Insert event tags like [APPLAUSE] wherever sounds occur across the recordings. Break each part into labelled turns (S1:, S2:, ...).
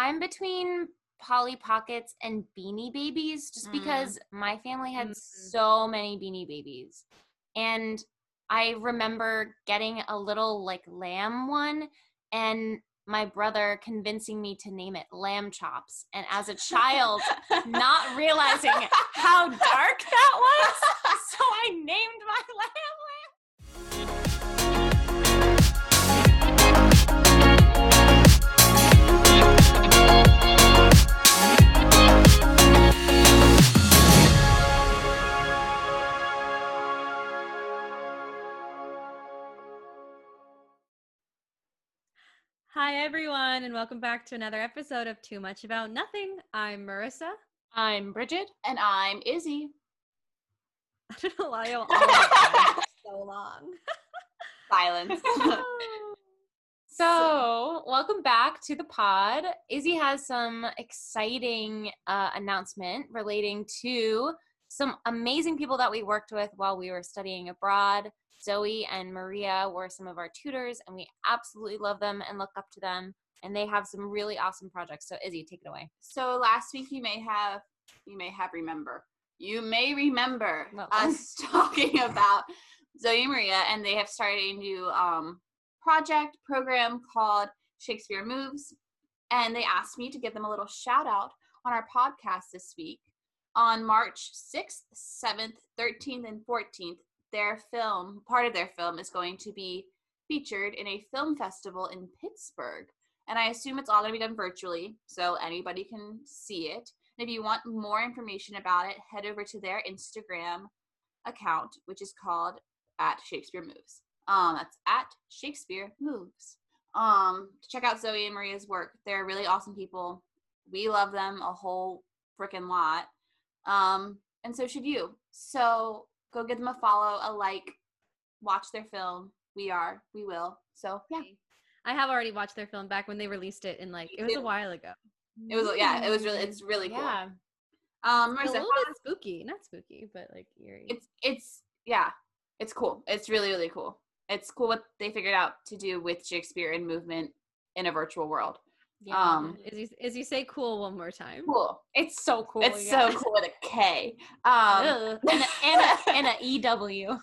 S1: I'm between Polly Pockets and Beanie Babies just
S2: Mm.
S1: because my family had
S3: Mm.
S1: so many Beanie Babies. And I remember getting a little like lamb one and my brother convincing me to name it lamb chops. And as a child, not realizing how dark that was, so I named my [LAUGHS] lamb
S3: Hi, everyone, and welcome back to another episode of Too Much About Nothing. I'm Marissa.
S1: I'm Bridget.
S2: and I'm Izzy. [LAUGHS]
S3: I don't know why I [LAUGHS] always say so long. [LAUGHS]
S2: Silence.
S1: So, welcome back to the pod. Izzy has some exciting uh, announcement relating to some amazing people that we worked with while we were studying abroad. Zoe and Maria were some of our tutors, and we absolutely love them and look up to them. And they have some really awesome projects. So, Izzy, take it away.
S2: so last week you may have you may have remember. You may remember
S1: Well.
S2: us [LAUGHS] talking about Zoe and Maria and they have started a new um project program called Shakespeare Moves. And they asked me to give them a little shout out on our podcast this week. On March 6th, 7th, 13th, and 14th, their film, part of their film, is going to be featured in a film festival in Pittsburgh. And I assume it's all going to be done virtually, so anybody can see it. And if you want more information about it, head over to their Instagram account, which is called at Shakespeare Moves. Um, that's at Shakespeare Moves. Um, to check out Zoe and Maria's work. They're really awesome people. We love them a whole freaking lot. Um, and so should you. So go give them a follow, a like, watch their film. We are, we will. So yeah,
S3: I have already watched their film back when they released it in like, it was a while ago.
S2: it was yeah, it was really, it's really cool.
S1: Yeah.
S2: Um,
S3: A little bit spooky. Not spooky, but like eerie.
S2: it's it's yeah, it's cool. It's really really cool. It's cool what they figured out to do with Shakespeare and movement in a virtual world.
S1: Yeah.
S2: Um,
S3: Is you, is you say cool one more time?
S2: Cool.
S1: it's so cool.
S2: It's
S1: yeah.
S2: so cool with a K. Um,
S1: Ugh. and, a, and, a, and a [LAUGHS] EW.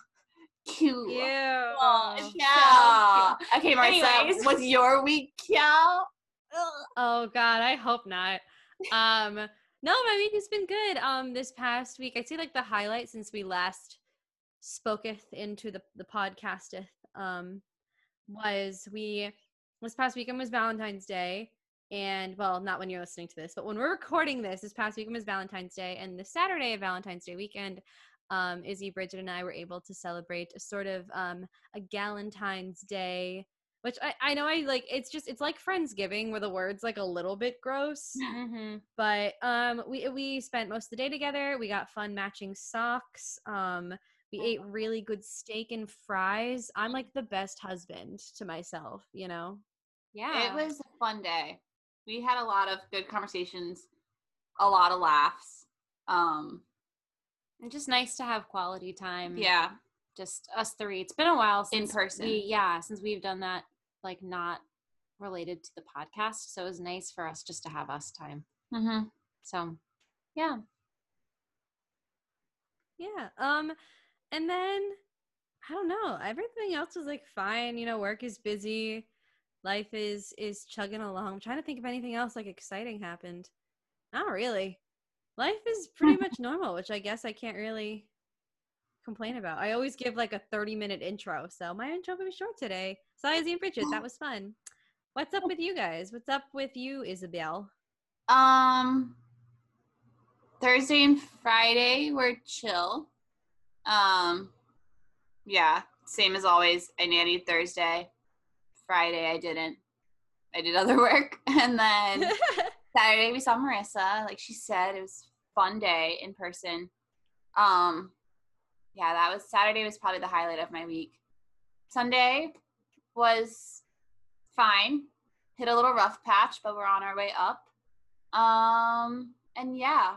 S2: cute.
S3: Ew.
S1: Oh,
S2: Yeah. Okay, Marissa,
S1: Anyways.
S2: was your week yeah? [LAUGHS]
S3: Oh God, I hope not. Um, no, my week has been good. Um, this past week, I'd say like the highlight since we last spoketh into the the podcasteth um was we this past weekend was Valentine's Day. And well, not when you're listening to this, but when we're recording this, this past weekend was Valentine's Day, and the Saturday of Valentine's Day weekend, um, Izzy, Bridget, and I were able to celebrate a sort of um, a Galentine's Day which I, I know I like it's just it's like Friendsgiving where the words like a little bit gross.
S1: Mm-hmm.
S3: But um we we spent most of the day together. We got fun matching socks. Um we ate really good steak and fries. I'm like the best husband to myself, you know?
S1: Yeah.
S2: It was a fun day. We had a lot of good conversations, a lot of laughs. Um,
S1: And just nice to have quality time.
S2: yeah,
S1: Just us three. It's been a while
S2: In
S1: since
S2: person.
S1: We, yeah, since we've done that, like not related to the podcast. So it was nice for us just to have us time.
S2: mm-hmm.
S1: So, yeah.
S3: Yeah. Um and then I don't know. Everything else was like fine. You know, work is busy. Life is is chugging along. I'm trying to think if anything else like exciting happened. Not really. Life is pretty [LAUGHS] much normal, which I guess I can't really complain about. I always give like a 30 minute intro, so my intro will be short today. So Izzy and Bridget, that was fun. What's up with you guys? What's up with you, Isabel?
S2: Um, Thursday and Friday were chill. Um, yeah, same as always. I nannied Thursday. Friday I didn't. I did other [LAUGHS] work, and then [LAUGHS] Saturday we saw Marissa. Like she said, it was fun day in person. Um, yeah, that was Saturday was probably the highlight of my week. Sunday was fine. Hit a little rough patch, but we're on our way up. Um, and yeah,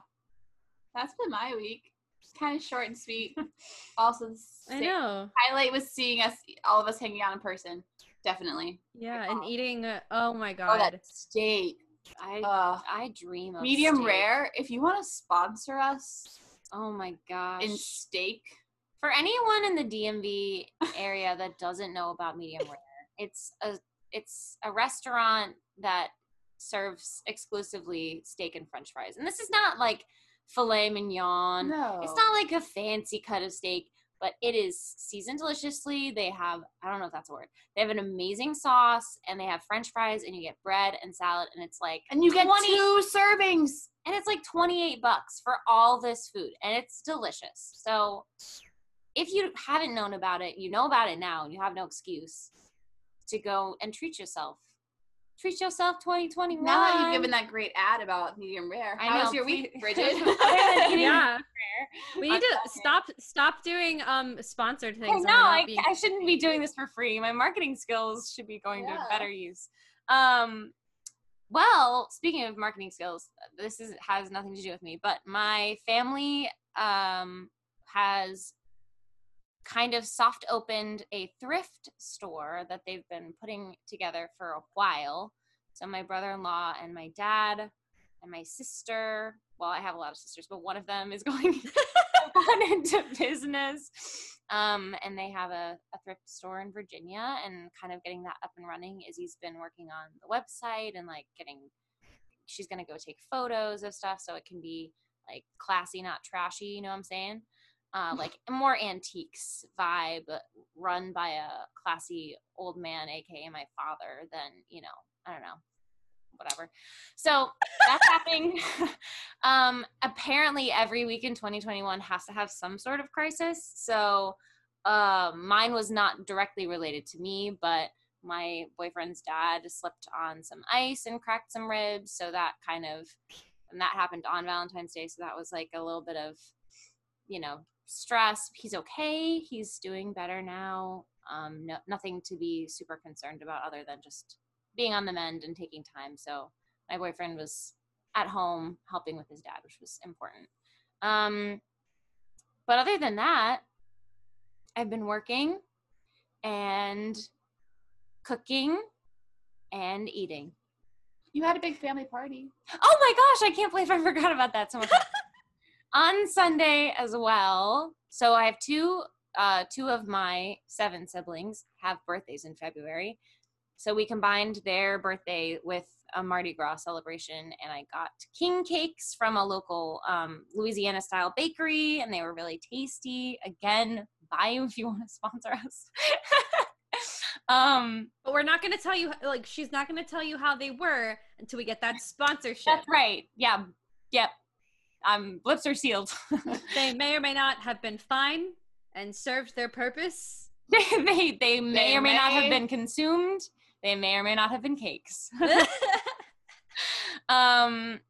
S2: that's been my week. It's kind of short and sweet. [LAUGHS] also, the
S3: I know.
S2: highlight was seeing us, all of us hanging out in person. Definitely.
S3: Yeah, and eating. Uh, oh my
S2: Oh,
S3: god.
S2: that steak.
S1: I
S2: Uh,
S1: I dream of
S2: medium
S1: steak.
S2: rare. If you want to sponsor us
S1: Oh my gosh.
S2: in steak,
S1: For anyone in the DMV area [LAUGHS] that doesn't know about medium rare, it's a it's a restaurant that serves exclusively steak and french fries. And this is not like filet mignon.
S2: no,
S1: It's not like a fancy cut of steak, but it is seasoned deliciously. They have, I don't know if that's a word. They have an amazing sauce and they have french fries and you get bread and salad and it's like
S2: and you get
S1: 20
S2: two servings.
S1: and it's like 28 bucks for all this food and it's delicious. So if you haven't known about it, you know about it now and you have no excuse to go and treat yourself. Treat yourself 2021.
S2: Now that you've given that great ad about medium rare,
S1: I
S2: how was
S1: know,
S2: your week, Bridget? [LAUGHS] [LAUGHS]
S1: Other than eating
S3: yeah. We need
S1: I'm
S3: to stop stop doing um sponsored things.
S1: know
S3: that
S1: I,
S3: being-
S1: I shouldn't be doing this for free. My marketing skills should be going
S2: Yeah.
S1: to better use. Um, well, speaking of marketing skills, this is has nothing to do with me, but my family um, has kind of soft opened a thrift store that they've been putting together for a while. So my brother-in-law and my dad and my sister, well, I have a lot of sisters, but one of them is [LAUGHS] going gone into business. Um, and they have a, a thrift store in Virginia and kind of getting that up and running. Izzy's been working on the website and like getting, she's going to go take photos of stuff so it can be like classy, not trashy. You know what I'm saying? Uh, like more antiques vibe run by a classy old man, aka my father, than, you know, I don't know, whatever. So that's happening. [LAUGHS] um, apparently, every week in 2021 has to have some sort of crisis. So uh, mine was not directly related to me, but my boyfriend's dad slipped on some ice and cracked some ribs. So that kind of, and that happened on Valentine's Day. So that was like a little bit of, you know, stress. He's okay. He's doing better now. Um, no, nothing to be super concerned about other than just being on the mend and taking time. So my boyfriend was at home helping with his dad, which was important. Um, but other than that, I've been working and cooking and eating.
S2: you had a big family party.
S1: Oh my gosh, I can't believe I forgot about that so much. [LAUGHS] On Sunday as well. So I have two uh two of my seven siblings have birthdays in February. So we combined their birthday with a Mardi Gras celebration and I got king cakes from a local um, Louisiana style bakery and they were really tasty. Again, buy them if you want to sponsor us. [LAUGHS] um
S3: but we're not going to tell you like she's not going to tell you how they were until we get that sponsorship.
S1: that's right. Yeah. Yep. Um lips are sealed. [LAUGHS]
S3: They may or may not have been fine and served their purpose. [LAUGHS]
S1: they, they they may
S2: They
S1: or may, not have been consumed. They may or may not have been cakes. [LAUGHS] um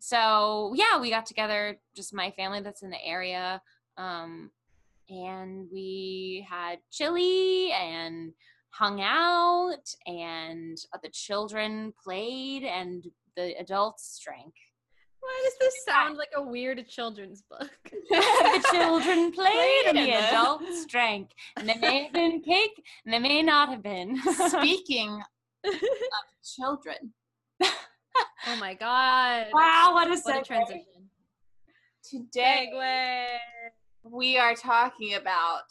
S1: so yeah, we got together just my family that's in the area. Um and we had chili and hung out and the children played and the adults drank.
S3: Why does this sound like a weird children's book? [LAUGHS]
S1: the children played and
S2: and
S1: the
S2: the-
S1: adults drank. And they may have been cake and they may not have been. [LAUGHS]
S2: Speaking of children, [LAUGHS]
S3: oh my god.
S1: wow, what a
S3: What a transition.
S2: today
S3: Segue.
S2: we are talking about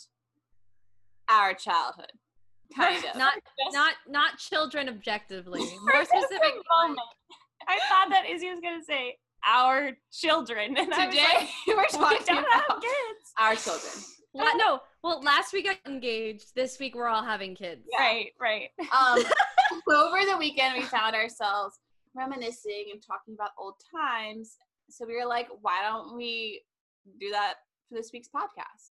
S2: our childhood. Kind of.
S3: Not
S1: Just
S3: not not children objectively. More specific.
S1: moment, I thought that Izzy was going to say our children. And
S2: Today
S1: like, [LAUGHS]
S2: we're
S1: we
S2: talking about
S1: kids.
S2: our children. [LAUGHS]
S3: La- no, well, last week I got engaged. This week we're all having kids.
S1: Right, right.
S2: Um, [LAUGHS] over the weekend, we found ourselves reminiscing and talking about old times. So we were like, why don't we do that for this week's podcast?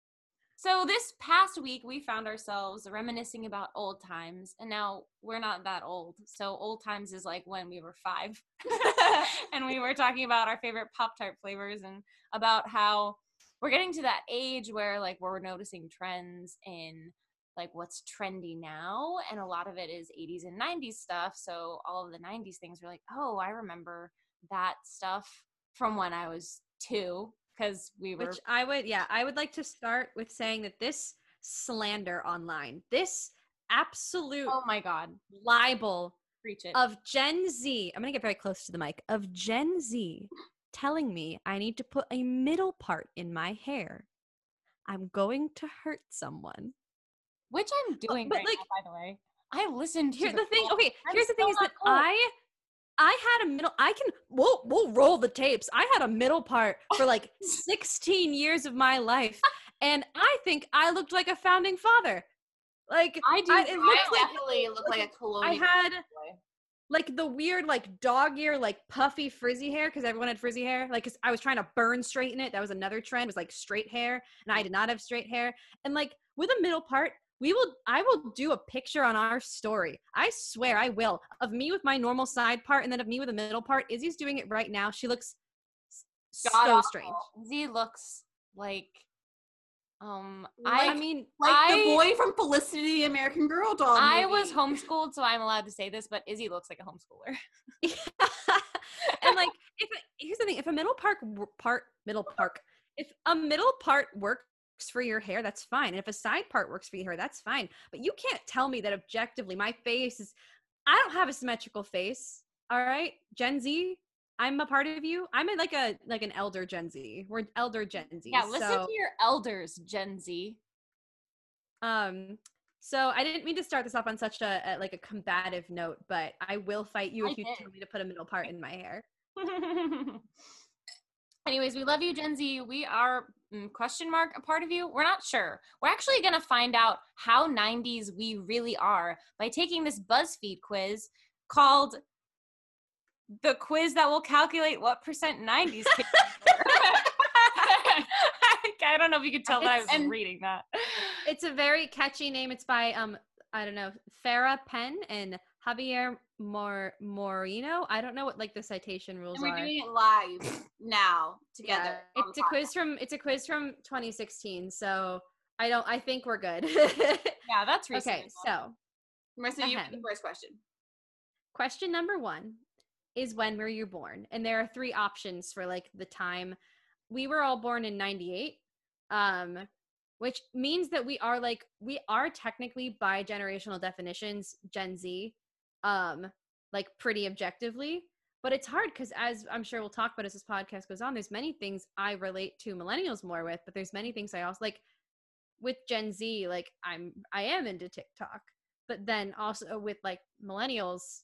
S1: So this past week, we found ourselves reminiscing about old times, and now we're not that old. So old times is like when we were five, [LAUGHS] and we were talking about our favorite Pop Tart flavors and about how we're getting to that age where like we're noticing trends in like what's trendy now, and a lot of it is 80s and 90s stuff. So all of the 90s things are like, oh, I remember that stuff from when I was two because we were
S3: Which I would, yeah, I would like to start with saying that this slander online, this absolute
S1: oh my god
S3: libel
S1: Preach it.
S3: of Gen Z. I'm gonna get very close to the mic. Of Gen Z telling me I need to put a middle part in my hair. I'm going to hurt someone.
S1: Which I'm oh, doing
S3: but,
S1: right
S3: like-
S1: now, by the way. I listened to
S3: Here, the thing.
S1: whole-
S3: Okay,
S1: I'm
S3: here's the thing: is that
S1: cool.
S3: I, I had a middle. I can. We'll we'll roll the tapes. I had a middle part [LAUGHS] for like 16 years of my life, and I think I looked like a founding father. Like
S1: I do.
S3: I- it looks like-
S2: definitely look like a colonial.
S3: I had
S2: boy.
S3: like the weird like dog ear like puffy frizzy hair because everyone had frizzy hair like 'cause i was trying to burn straighten it that was another trend was like straight hair and i did not have straight hair and like with a middle part we will i will do a picture on our story i swear i will of me with my normal side part and then of me with a middle part izzy's doing it right now she looks s- so
S2: God-awful.
S3: strange
S1: Z looks like um
S3: i,
S1: I
S3: mean
S2: like
S1: I-
S2: the boy from Felicity American Girl doll.
S1: I was [LAUGHS] homeschooled, so I'm allowed to say this, but Izzy looks like a homeschooler. [LAUGHS] [LAUGHS]
S3: and like if here's the thing if a middle part part middle part if a middle part works for your hair that's fine and if a side part works for your hair that's fine but you can't tell me that objectively my face is i don't have a symmetrical face all right gen z i'm a part of you i'm like a like an elder gen z we're elder gen z
S1: Yeah, listen
S3: so,
S1: to your elders, Gen Z.
S3: um so i didn't mean to start this off on such a, a like a combative note but i will fight you
S1: I
S3: if you
S1: did.
S3: tell me to put a middle part in my hair [LAUGHS]
S1: Anyways, we love you, Gen Z. We are question mark a part of you. We're not sure. We're actually gonna find out how 90s we really are by taking this BuzzFeed quiz called the quiz that will calculate what percent 90s kids. [LAUGHS] [LAUGHS] I don't know if you could tell that I was
S2: and-
S1: reading that.
S3: It's a very catchy name. It's by um I don't know Farrah Penn and Javier Mor Moreno. I don't know what like the citation rules
S2: And we're
S3: are.
S2: doing it live now together.
S3: Yeah, it's a quiz from it's a quiz from 2016. So I don't. I think we're good. [LAUGHS]
S1: Yeah, that's
S3: recent.
S1: okay,
S3: so
S2: Marissa, you the first question.
S3: question number one is when were you born? And there are three options for like the time. We were all born in 98. Um which means that we are like we are technically by generational definitions Gen Z um like pretty objectively but it's hard because as i'm sure we'll talk about as this podcast goes on there's many things i relate to millennials more with but there's many things i also like with gen z like i'm i am into tiktok but then also with like millennials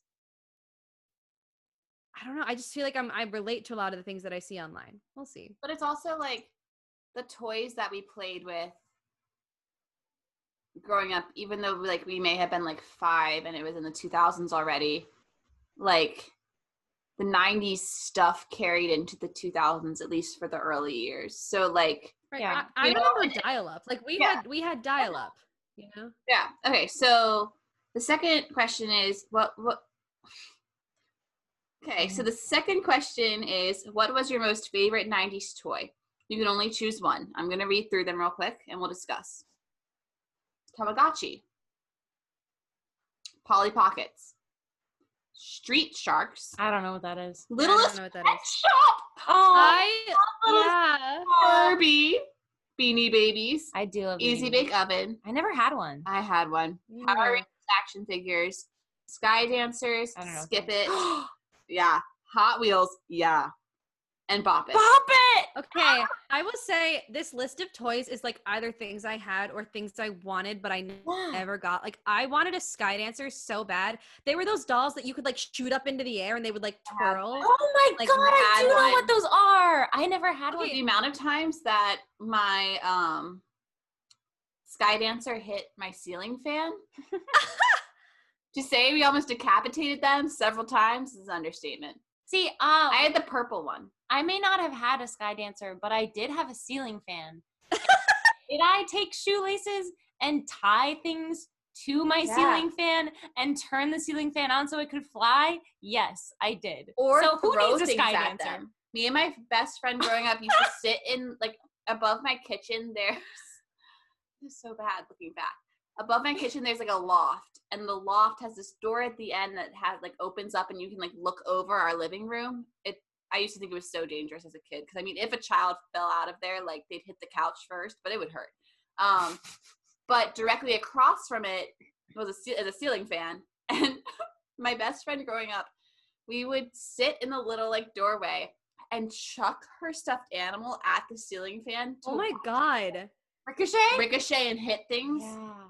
S3: i don't know i just feel like i'm i relate to a lot of the things that i see online. We'll see.
S2: But it's also like the toys that we played with growing up, even though like we may have been like five and it was in the 2000s already, like the 90s stuff carried into the 2000s, at least for the early years. So, like,
S3: right
S1: Yeah.
S3: i, I
S2: You know,
S3: remember dial up like we
S2: Yeah.
S3: had we had dial up you know
S2: yeah. Okay. So the second question is what, what, Okay, so mm-hmm. the second question is what was your most favorite 90s toy? You can only choose one. I'm going to read through them real quick and we'll discuss. Tamagotchi, Polly Pockets, Street Sharks,
S1: I don't know what that is.
S3: I don't
S2: Littlest
S3: know what that
S2: Pet
S3: is.
S2: Shop,
S1: Oh,
S3: I yeah.
S2: Barbie, Beanie Babies,
S1: I do love
S2: Easy Bake Oven.
S1: I never had one.
S2: I had one. Power Rangers action figures, Sky Dancers,
S1: I don't know.
S2: Skip It, [GASPS] yeah, Hot Wheels, yeah, and Bop It.
S1: Bop it!
S3: Okay, [LAUGHS] I will say this list of toys is like either things I had or things I wanted, but I n- never got. Like I wanted a sky dancer so bad. They were those dolls that you could like shoot up into the air and they would like
S2: have
S3: twirl.
S1: Oh my
S3: Like,
S1: god, I
S2: had
S1: do know what those are. I never had
S2: Okay,
S1: one.
S2: the amount of times that my um sky dancer hit my ceiling fan [LAUGHS] to say we almost decapitated them several times is an understatement.
S1: See, um,
S2: I had the purple one.
S1: I may not have had a sky dancer, but I did have a ceiling fan. [LAUGHS] did I take shoelaces and tie things to my
S2: Yeah.
S1: ceiling fan and turn the ceiling fan on so it could fly? Yes, I did.
S2: Or
S1: so who needs a sky dancer?
S2: them. Me and my best friend growing up used to [LAUGHS] sit in like above my kitchen. There's [LAUGHS] so bad looking back. Above my kitchen, there's like a loft, and the loft has this door at the end that has like opens up, and you can like look over our living room. It I used to think it was so dangerous as a kid because I mean, if a child fell out of there, like they'd hit the couch first, but it would hurt. Um, but directly across from it was a, a ceiling fan, [LAUGHS] and my best friend growing up, we would sit in the little like doorway and chuck her stuffed animal at the ceiling fan.
S3: Oh my god.
S1: Ricochet?
S2: Ricochet and hit things.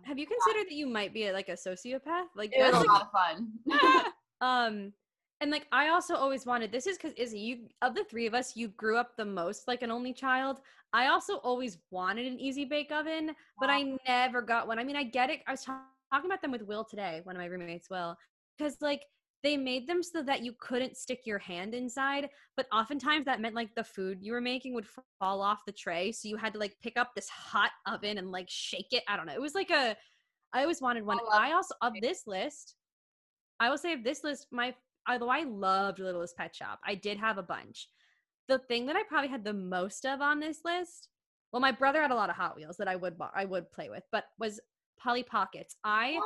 S3: Have you considered that you might be like a sociopath? Like
S2: It was
S3: that's
S2: a lot of fun. [LAUGHS] [LAUGHS]
S3: um and like I also always wanted this is because Izzy, you of the three of us, you grew up the most like an only child. I also always wanted an easy bake oven, but I never got one. I mean, I get it. I was ta- talking about them with Will today, one of my roommates, Will, because like they made them so that you couldn't stick your hand inside, but oftentimes that meant like the food you were making would fall off the tray, so you had to like pick up this hot oven and like shake it. I don't know. It was like a I always wanted one.
S2: love
S3: I also of this list, I will say of this list, my although I loved Littlest Pet Shop, I did have a bunch. The thing that I probably had the most of on this list, well, my brother had a lot of Hot Wheels that I would I would play with, but was Polly Pockets. I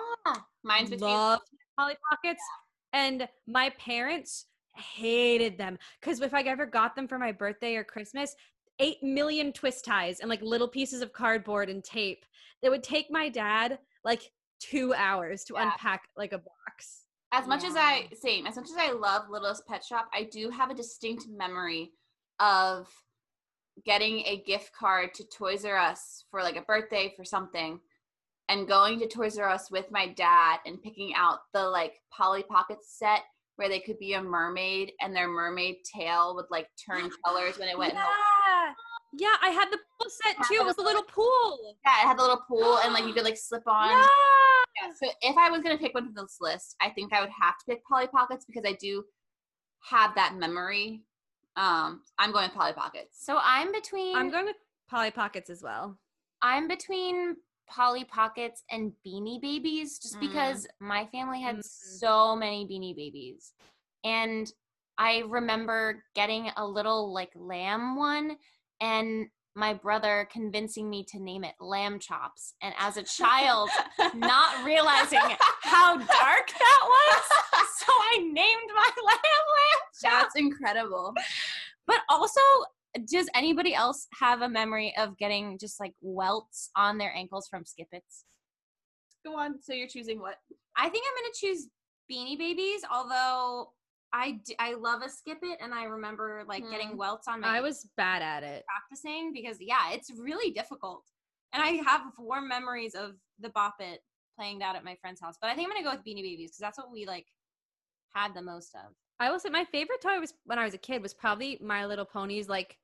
S2: Mine's between
S3: loved Polly Pockets, and my parents hated them because if I ever got them for my birthday or Christmas, eight million twist ties and like little pieces of cardboard and tape. It would take my dad like two hours to
S2: Yeah.
S3: unpack like a box.
S2: as much as I same, as much as I love Littlest Pet Shop, I do have a distinct memory of getting a gift card to Toys R Us for like a birthday for something and going to Toys R Us with my dad and picking out the like Polly Pockets set where they could be a mermaid and their mermaid tail would like turn [GASPS] colors when it went in
S3: yeah. yeah, I had the pool set too. It was a little pool.
S2: yeah, it had the little pool and like you could like slip on.
S3: Yeah.
S2: Yeah, so if I was gonna pick one from this list, I think I would have to pick Polly Pockets because I do have that memory. Um, I'm going with Polly Pockets.
S1: So I'm between
S3: I'm going with Polly Pockets as well.
S1: I'm between Polly Pockets and Beanie Babies just
S2: Mm.
S1: because my family had
S3: Mm.
S1: so many Beanie Babies. And I remember getting a little like lamb one and my brother convincing me to name it Lamb Chops. And as a child, not [LAUGHS] realizing how dark that was, so I named my [LAUGHS] lamb Lamb Chops.
S2: That's incredible.
S1: But also, does anybody else have a memory of getting just like welts on their ankles from Skip Its?
S2: Go on. So you're choosing what?
S1: I think I'm gonna choose Beanie Babies, although I, d- I love a Skip It and I remember like getting
S2: Hmm.
S1: welts on my
S3: I was bad at it.
S1: practicing because yeah, it's really difficult. And I have warm memories of the Bop It playing that at my friend's house. But I think I'm gonna go with Beanie Babies because that's what we like had the most of.
S3: I will say my favorite toy was when I was a kid was probably My Little Ponies, like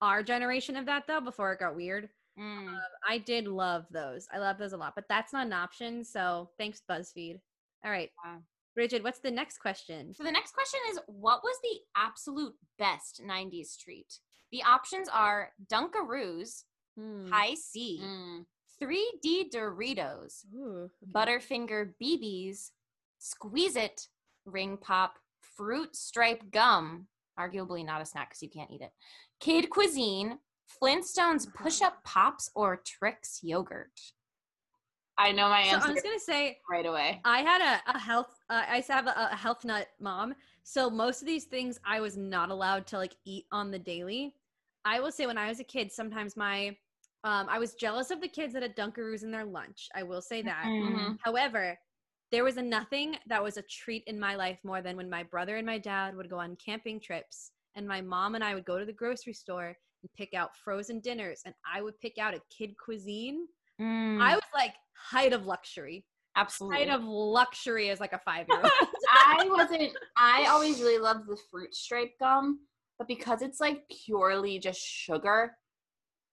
S3: our generation of that though, before it got weird.
S1: Mm.
S3: Um, I did love those. I love those a lot, but that's not an option. So thanks, BuzzFeed. All right,
S1: Wow.
S3: Bridget, what's the next question?
S1: So the next question is what was the absolute best 90s treat? The options are Dunkaroos,
S3: Hmm.
S1: High C,
S2: Mm.
S1: 3D Doritos,
S3: Ooh, okay.
S1: Butterfinger BBs, Squeeze It, Ring Pop, Fruit Stripe Gum, arguably not a snack because you can't eat it, Kid Cuisine, Flintstones Push Up Pops, or Trix Yogurt.
S2: I know my
S3: So
S2: answer
S3: I was gonna say
S2: right away.
S3: I had a, a health. Uh, I used to have a, a health nut mom, so most of these things I was not allowed to like eat on the daily. I will say when I was a kid, sometimes my um, I was jealous of the kids that had Dunkaroos in their lunch. I will say that.
S2: Mhm.
S3: However, there was a nothing that was a treat in my life more than when my brother and my dad would go on camping trips, and my mom and I would go to the grocery store and pick out frozen dinners, and I would pick out a kid cuisine.
S1: Mm,
S3: I was like height of luxury
S1: absolutely.
S3: height of luxury as like a five year old. [LAUGHS]
S2: I wasn't. I always really loved the fruit stripe gum, but because it's like purely just sugar,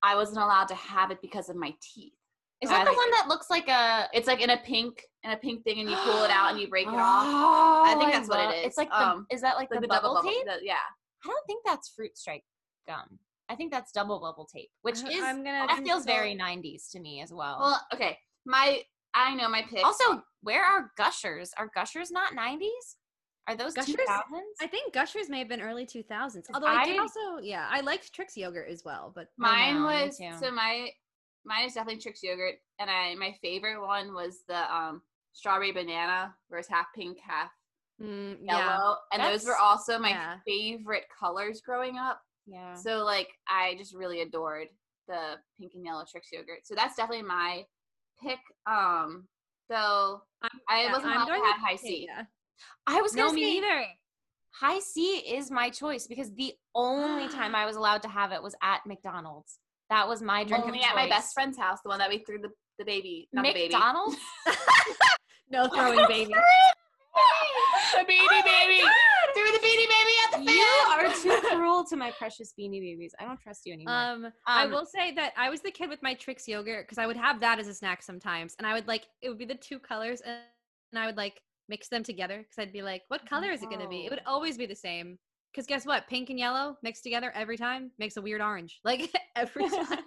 S2: I wasn't allowed to have it because of my teeth.
S1: Is
S2: I
S1: that the one that looks like a
S2: It's like in a pink, in a pink thing, and you pull it out and you break it off. [GASPS]
S1: Oh,
S2: I think that's what it is.
S1: It's like the,
S2: Um,
S1: is that like,
S2: Like
S1: the,
S2: the
S1: bubble,
S2: double
S1: tape?
S2: the- yeah.
S1: I don't think that's fruit stripe gum. I think that's double bubble tape, which is
S3: I'm gonna-
S1: that feels very 90s to me as well.
S2: Well, okay. My, I know my pick.
S1: also, where are Gushers? Are Gushers not 90s? Are those
S3: Gushers?
S1: 2000s?
S3: I think Gushers may have been early 2000s. Although I, did also, yeah, I liked Trix yogurt as well. But
S2: mine
S1: know,
S2: was so my, mine is definitely Trix yogurt, and I my favorite one was the um strawberry banana, where it's half pink, half
S3: mm,
S2: yellow,
S3: yeah,
S2: and those were also my
S3: yeah.
S2: favorite colors growing up.
S1: yeah.
S2: So like I just really adored the pink and yellow Trix yogurt. So that's definitely my pick. Um, though
S3: I'm-
S2: I wasn't allowed to have high C.
S3: yeah.
S1: I was
S3: No,
S1: gonna
S3: me
S1: say
S3: neither.
S1: high C is my choice because the only time [GASPS] I was allowed to have it was at McDonald's. That was my drink
S2: Only at my best friend's house, the one that we threw the, the baby, not the baby.
S1: McDonald's. [LAUGHS] [LAUGHS]
S3: No [LAUGHS] throwing baby.
S2: The [LAUGHS] beanie baby. Threw the beanie baby at the fan.
S1: you are too [LAUGHS] cruel to my precious beanie babies. I don't trust you anymore.
S3: Um, I
S1: Um,
S3: will say that I was the kid with my Trix yogurt because I would have that as a snack sometimes, and I would like it would be the two colors, and, and I would like mix them together because I'd be like, "What color is it going to be?" It would always be the same. Because guess what? Pink and yellow mixed together every time makes a weird orange. Like [LAUGHS] every time.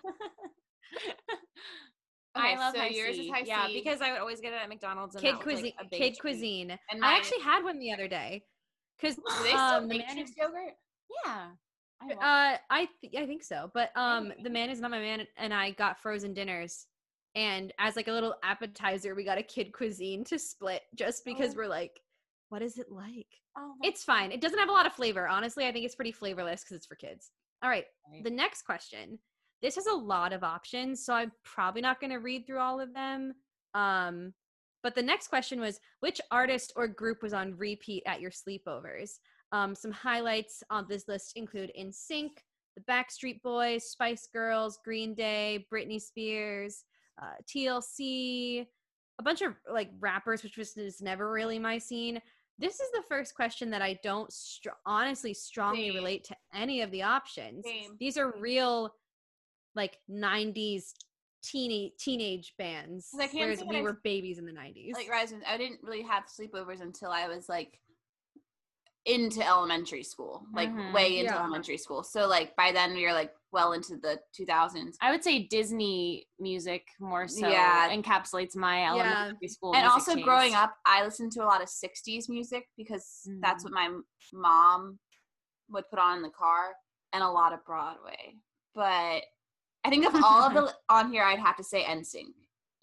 S1: I love
S2: so
S1: high
S2: yours
S1: C.
S2: is high
S1: yeah,
S2: C.
S1: because I would always get it at McDonald's. And
S3: kid
S1: was, like,
S3: cuisine. kid
S1: treat.
S3: cuisine.
S2: And
S3: I actually had one the other day. Because [GASPS]
S2: they still
S3: um, the
S2: make
S3: man
S2: yogurt?
S1: Yeah.
S2: I
S3: Uh, I th- I think so, but um, the man is not my man, and I got frozen dinners, and as like a little appetizer, we got a kid cuisine to split just because
S1: Oh.
S3: we're like, what is it like?
S1: Oh,
S3: It's fine. It doesn't have a lot of flavor. Honestly, I think it's pretty flavorless because it's for kids. All Right. the next question. This has a lot of options, so I'm probably not going to read through all of them. Um, but the next question was which artist or group was on repeat at your sleepovers? Um, some highlights on this list include NSYNC, The Backstreet Boys, Spice Girls, Green Day, Britney Spears, uh, TLC, a bunch of like rappers, which was is never really my scene. This is the first question that I don't str- honestly strongly
S2: Same.
S3: relate to any of the options.
S2: Same.
S3: These are real, like '90s teeny teenage bands
S2: I can't
S3: whereas we
S2: I've-
S3: were babies in the '90s.
S2: like Ryzen, I didn't really have sleepovers until I was like into elementary school, like
S1: Mhm.
S2: way into
S3: Yeah.
S2: elementary school. So like by then we were like well into the 2000s.
S1: I would say Disney music more so
S2: Yeah.
S1: encapsulates my elementary school.
S2: and
S1: music
S2: also growing up, I listened to a lot of 60s music because that's
S1: Mhm.
S2: what my mom would put on in the car and a lot of Broadway. But I think of all of the [LAUGHS] on here, I'd have to say NSYNC.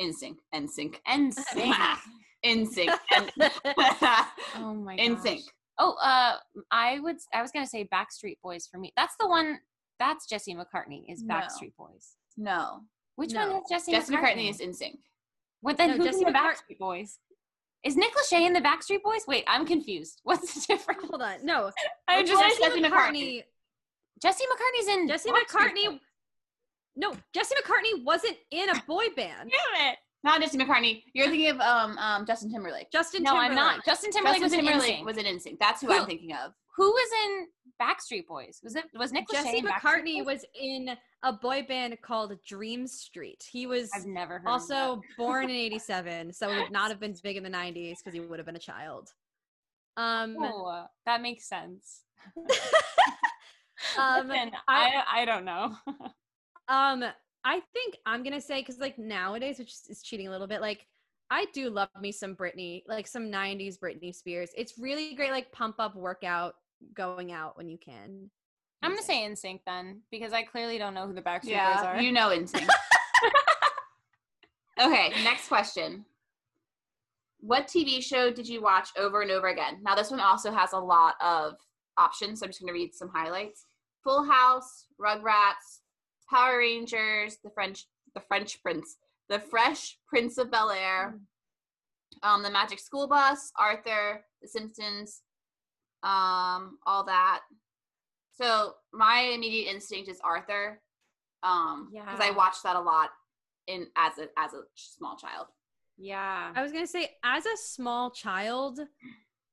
S2: NSYNC. NSYNC.
S1: and sing.
S2: NSYNC. [LAUGHS] [LAUGHS]
S1: oh my
S2: NSYNC.
S1: gosh. Oh, uh, I would. I was gonna say Backstreet Boys for me. That's the one. That's Jesse McCartney. Is
S2: No.
S1: Backstreet Boys?
S2: No.
S1: Which
S3: No.
S1: one is Jesse?
S2: Jesse
S1: McCartney?
S2: McCartney is NSYNC.
S1: What then?
S3: No,
S1: who's
S3: Jesse
S1: in the
S3: McCart-
S1: Backstreet Boys? Is Nick Lachey in the Backstreet Boys? Wait, I'm confused. What's the difference?
S3: Hold on, no.
S2: I'm just
S3: Jesse
S2: Jesse
S3: McCartney.
S1: Jesse McCartney's in.
S3: Jesse
S1: Backstreet
S3: McCartney. No, Jesse McCartney wasn't in a boy [LAUGHS] band.
S1: Damn it!
S2: Not Jesse McCartney. You're thinking of um um Justin Timberlake.
S3: Justin
S1: No,
S3: Timberlake.
S1: I'm not. Justin Timberlake
S2: Justin
S1: was in
S2: Timberlake
S1: NSYNC.
S2: was in NSYNC. That's who,
S1: Who-
S2: I'm thinking of.
S1: Who was in Backstreet Boys? Was it was Nick
S3: Jesse
S1: in
S3: McCartney was in a boy band called Dream Street. He was
S1: I've never heard.
S3: also [LAUGHS] born in 87, so he would not have been as big in the 90s because he would have been a child. Um,
S1: that. Oh, that makes sense. [LAUGHS]
S3: um,
S1: Listen,
S3: I
S1: I don't know.
S3: Um, I think I'm gonna say because like nowadays, which is cheating a little bit, like I do love me some Britney, like some '90s Britney Spears. It's really great, like pump up workout going out when you can.
S1: I'm gonna say NSYNC then because I clearly don't know who the Backstreet Boys
S2: Yeah,
S1: are.
S2: you know NSYNC. [LAUGHS] okay, next question. What TV show did you watch over and over again? Now, this one also has a lot of options, so I'm just going to read some highlights. Full House, Rugrats, Power Rangers, The French, The French Prince, The Fresh Prince of Bel Air, um, The Magic School Bus, Arthur, The Simpsons, um, all that. So my immediate instinct is Arthur, um, because I watched that a lot in as a as a small child.
S1: yeah.
S3: I was gonna say, as a small child,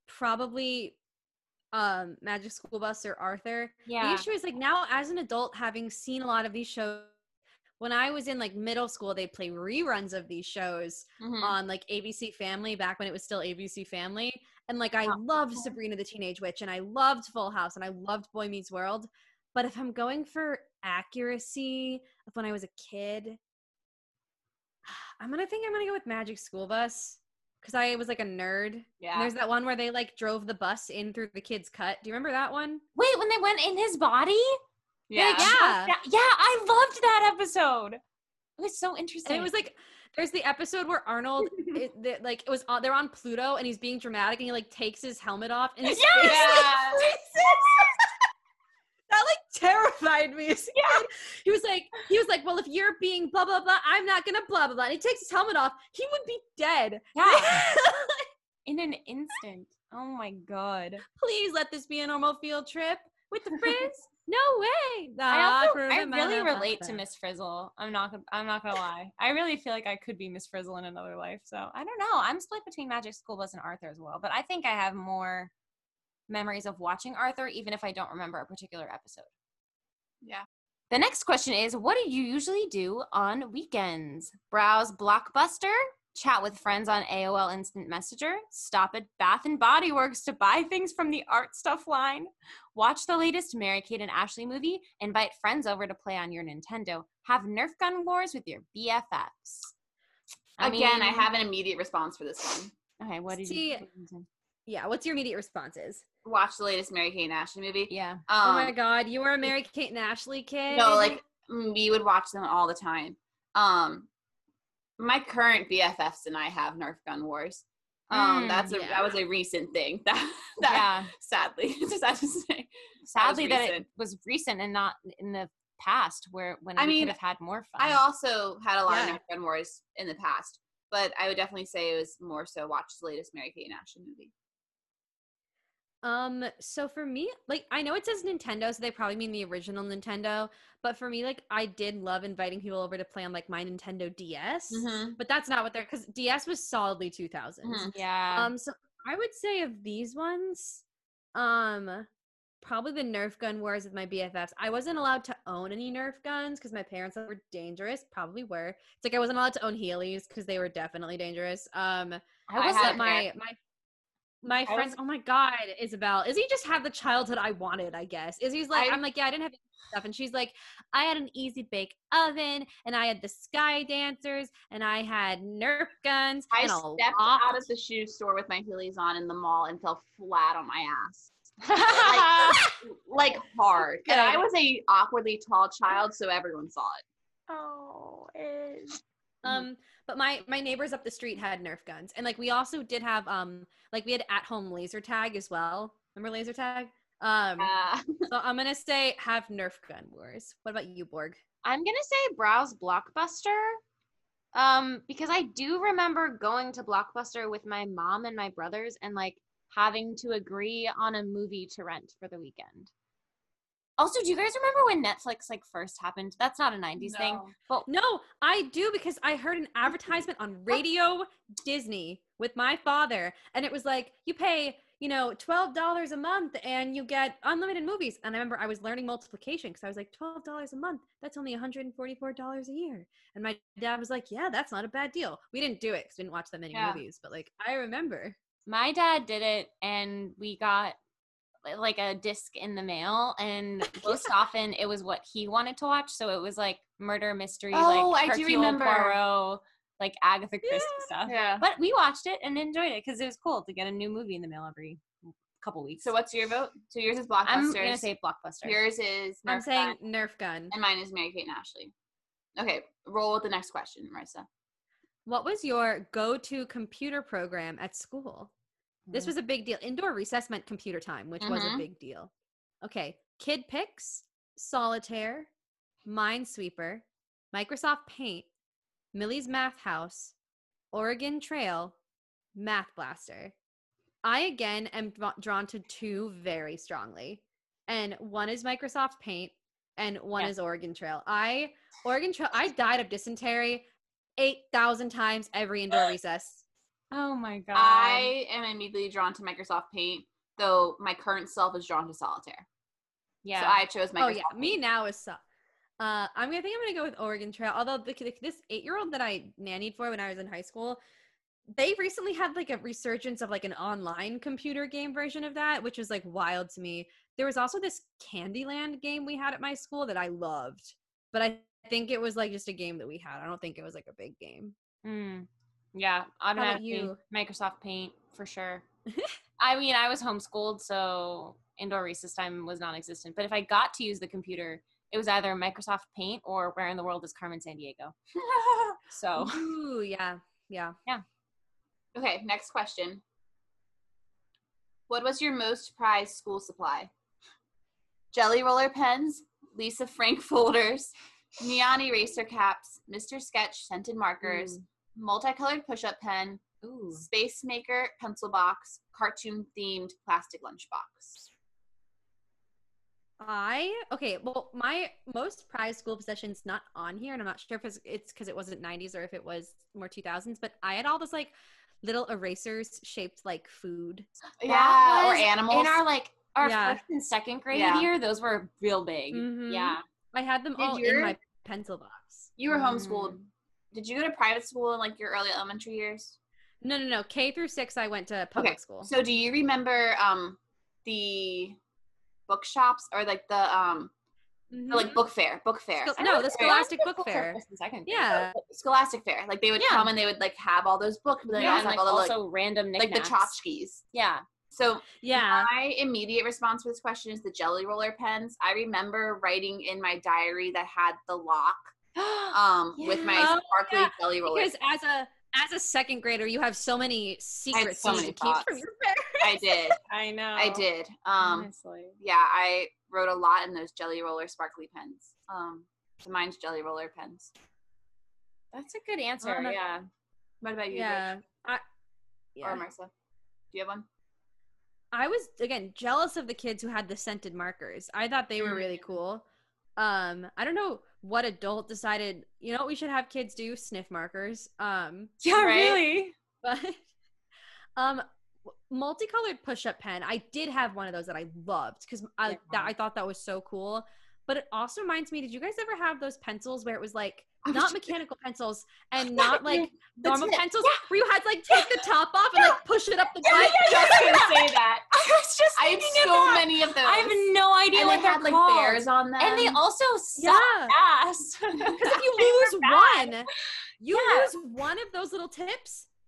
S3: probably um Magic School Bus or Arthur.
S1: Yeah.
S3: The issue is like now as an adult, having seen a lot of these shows. When I was in like middle school, they play reruns of these shows
S2: Mhm.
S3: on like ABC Family back when it was still ABC Family. And like I
S1: Wow.
S3: loved Sabrina the Teenage Witch and I loved Full House and I loved Boy Meets World. But if I'm going for accuracy of when I was a kid, [SIGHS] I'm gonna think I'm gonna go with Magic School Bus because I was like a nerd. And
S2: yeah.
S3: there's that one where they like drove the bus in through the kid's cut. Do you remember that one?
S1: Wait, when they went in his body?
S2: Yeah.
S1: like,
S3: Yeah.
S1: Yeah, I loved that episode. It was so interesting.
S3: And it was like there's the episode where Arnold [LAUGHS] it, the, like it was on they're on Pluto and he's being dramatic and he like takes his helmet off and [LAUGHS] his
S1: Yes!
S3: face
S2: Yeah.
S3: freezes. [LAUGHS] that like [LAUGHS] terrified me as a kid. He was like he was like, well, if you're being blah blah blah, I'm not gonna blah blah blah. And he takes his helmet off, he would be dead.
S1: yeah, [LAUGHS] in an instant. Oh my god.
S3: Please let this be a normal field trip with the frizz. [LAUGHS] no way.
S1: I also, I really
S3: that.
S1: relate to Miss Frizzle. I'm not I'm not gonna lie. I really feel like I could be Miss Frizzle in another life. So I don't know. I'm split between Magic School Bus and Arthur as well. But I think I have more memories of watching Arthur, even if I don't remember a particular episode.
S2: Yeah.
S1: The next question is What do you usually do on weekends? Browse Blockbuster, chat with friends on AOL Instant Messenger, stop at Bath and Body Works to buy things from the art stuff line, watch the latest Mary Kate and Ashley movie, invite friends over to play on your Nintendo, have Nerf gun wars with your BFFs.
S2: Again, I have an immediate response for this one.
S1: Okay, what did
S3: See,
S1: you what did you say?
S3: Yeah, what's your immediate responses?
S2: Watch the latest Mary Kate and Ashley movie.
S1: Yeah.
S2: Um,
S3: oh my god, you were a Mary Kate and Ashley kid.
S2: No, like mm, we would watch them all the time. Um, my current BFFs and I have Nerf gun wars. Um,
S1: Mm,
S2: that's a
S3: yeah.
S2: that was a recent thing. [LAUGHS] That that
S1: Yeah.
S2: sadly, [LAUGHS] just have to say.
S1: Sadly that, it was recent and not in the past where when
S2: I mean,
S1: could have had more fun.
S2: I also had a lot
S3: Yeah.
S2: of Nerf gun wars in the past, but I would definitely say it was more so watch the latest Mary Kate and Ashley movie.
S3: Um, so for me, like I know it says Nintendo, so they probably mean the original Nintendo. But for me, like I did love inviting people over to play on like my Nintendo DS.
S2: Mm-hmm.
S3: But that's not what they're because DS was solidly two
S2: Mhm.
S1: yeah.
S3: Um, so I would say of these ones, um, probably the Nerf gun wars with my BFFs. I wasn't allowed to own any Nerf guns because my parents were dangerous. Probably were. It's like I wasn't allowed to own Heelys because they were definitely dangerous. Um,
S1: I was
S3: my my my
S1: I
S3: friends.
S1: was-
S3: oh my god, Isabel, Izzy just had the childhood I wanted. I guess Izzy's like
S2: I-
S3: I'm like yeah, I didn't have stuff, and she's like I had an easy bake oven, and I had the sky dancers, and I had Nerf guns.
S2: I
S3: and a
S2: stepped
S3: lot.
S2: out of the shoe store with my Heelys on in the mall and fell flat on my ass. like [LAUGHS] hard. And I was a awkwardly tall child, so everyone saw it.
S1: oh, is
S3: Um, but my my neighbors up the street had Nerf guns, and like we also did have um like we had at home laser tag as well. Remember laser tag? Um,
S2: Uh, [LAUGHS]
S3: so I'm gonna say have Nerf gun wars. What about you, Borg?
S1: I'm gonna say browse Blockbuster. Um, because I do remember going to Blockbuster with my mom and my brothers and like having to agree on a movie to rent for the weekend. Also, do you guys remember when Netflix like first happened? That's not a 90s thing.
S2: no.
S1: But
S3: No, I do because I heard an [LAUGHS] advertisement on Radio Disney with my father, and it was like you pay, you know, twelve dollars a month and you get unlimited movies. And I remember I was learning multiplication because I was like, twelve dollars a month, that's only one hundred and forty-four dollars a year. And my dad was like, yeah, that's not a bad deal. We didn't do it because we didn't watch that many
S2: Yeah.
S3: movies, but like I remember.
S1: my dad did it and we got li- like a disc in the mail and [LAUGHS] most often it was what he wanted to watch so it was like murder mystery
S2: Oh,
S1: like
S2: I do remember.
S1: Poirot like Agatha Christie
S3: Yeah.
S1: stuff
S2: Yeah.
S1: but we watched it and enjoyed it because it was cool to get a new movie in the mail every couple weeks
S2: So what's your vote? So yours is blockbuster
S1: I'm
S2: Blockbusters.
S1: gonna say Blockbuster
S2: yours is Nerf
S3: I'm saying
S2: gun,
S3: Nerf gun.
S2: and mine is Mary Kate and Ashley. Okay, roll with the next question, Marissa.
S3: What was your go-to computer program at school? This was a big deal. Indoor recess meant computer time, which was a
S2: Mhm.
S3: big deal. Okay. Kid Pix, Solitaire, Minesweeper, Microsoft Paint, Millie's Math House, Oregon Trail, Math Blaster. I again am drawn to two very strongly. And one is Microsoft Paint and one
S1: Yeah.
S3: is Oregon Trail. I Oregon Trail I died of dysentery 8,000 times every indoor [GASPS] recess.
S1: Oh my god
S2: I am immediately drawn to Microsoft Paint, though my current self is drawn to Solitaire.
S1: yeah
S2: So I chose Microsoft
S3: Oh yeah, me now is so. Uh, I'm gonna think I'm gonna go with Oregon Trail. Although the, the- this eight year old that I nannied for when I was in high school, they recently had like a resurgence of like an online computer game version of that, which was like wild to me. There was also this Candyland game we had at my school that I loved, but I think it was like just a game that we had. I don't think it was like a big game.
S1: Mm. Yeah,
S3: about
S1: automatically
S3: you?
S1: Microsoft Paint for sure. [LAUGHS] I mean, I was homeschooled, so indoor recess time was non-existent. But if I got to use the computer, it was either Microsoft Paint or Where in the World is Carmen Sandiego. [LAUGHS] So
S3: Ooh, yeah, yeah. Yeah.
S2: Okay, next question. What was your most prized school supply? Jelly roller pens, Lisa Frank folders, neon eraser caps, Mr. Sketch scented markers,
S3: Ooh.
S2: Multicolored push-up pen,
S1: Ooh.
S2: Space Maker pencil box, cartoon themed plastic lunchbox.
S3: I okay. Well, my most prized school possessions not on here, and I'm not sure if it's because it wasn't 90s or if it was more 2000s. But I had all those like little erasers shaped like food.
S2: Yeah, or animals.
S1: In our like our
S3: Yeah.
S1: first and second grade
S2: Yeah.
S1: year, those were real big.
S3: Mhm.
S1: Yeah.
S3: I had them
S2: Did
S3: all in my pencil box.
S2: you were homeschooled.
S1: Mm.
S2: Did you go to private school in like your early elementary years?
S3: No, no, no. K through six, I went to public school.
S2: So do you remember um the bookshops or like the um
S3: Mhm.
S2: or, like book fair, book fair?
S3: Schol- no, the
S1: to
S3: Scholastic
S1: Scholastic
S3: Book Fair.
S1: first and second grade.
S3: Yeah,
S2: Scholastic fair. Like they would
S1: Yeah.
S2: come and they would like have all those books, but then
S1: Yeah,
S2: also
S1: and
S2: have
S1: like
S2: all the like,
S1: also random
S2: like the tchotchkes.
S1: Yeah.
S2: So
S3: yeah.
S2: my immediate response for this question is the jelly roller pens. I remember writing in my diary that had the lock [GASPS] um with my
S3: Yeah. Oh,
S2: sparkly
S3: yeah.
S2: jelly roller.
S3: Because as a as a second grader, you have so many secrets
S2: so many
S3: need to keep from your parents.
S2: I did. [LAUGHS]
S1: I know.
S2: I did. Um
S1: Honestly.
S2: yeah, I wrote a lot in those jelly roller sparkly pens. Um so mine's jelly roller pens.
S1: That's a good answer.
S3: Um,
S1: yeah.
S2: What about you,
S3: Yeah,
S2: Rich?
S3: I,
S2: Or
S3: yeah.
S2: Marissa? Do you have one?
S3: I was again jealous of the kids who had the scented markers. I thought they were really cool. Um, I don't know what adult decided. You know what we should have kids do? Sniff markers. Um, [LAUGHS]
S1: Yeah,
S2: Right?
S1: really.
S3: but [LAUGHS] um multicolored push-up pen i did have one of those that i loved because i
S1: Yeah.
S3: that, i thought that was so cool but it also reminds me did you guys ever have those pencils where it was like not mechanical pencils [LAUGHS] and not like normal
S2: it.
S3: pencils where you had to like take the top off and like push it up the butt
S2: just gonna say that.
S1: I was just
S2: I have so many of those.
S1: I have no idea
S2: and
S1: what
S2: they
S1: they're
S2: had like bears on them.
S1: and they also suck
S3: yeah
S1: ass.
S3: because if you lose one you
S1: Yeah.
S3: lose one of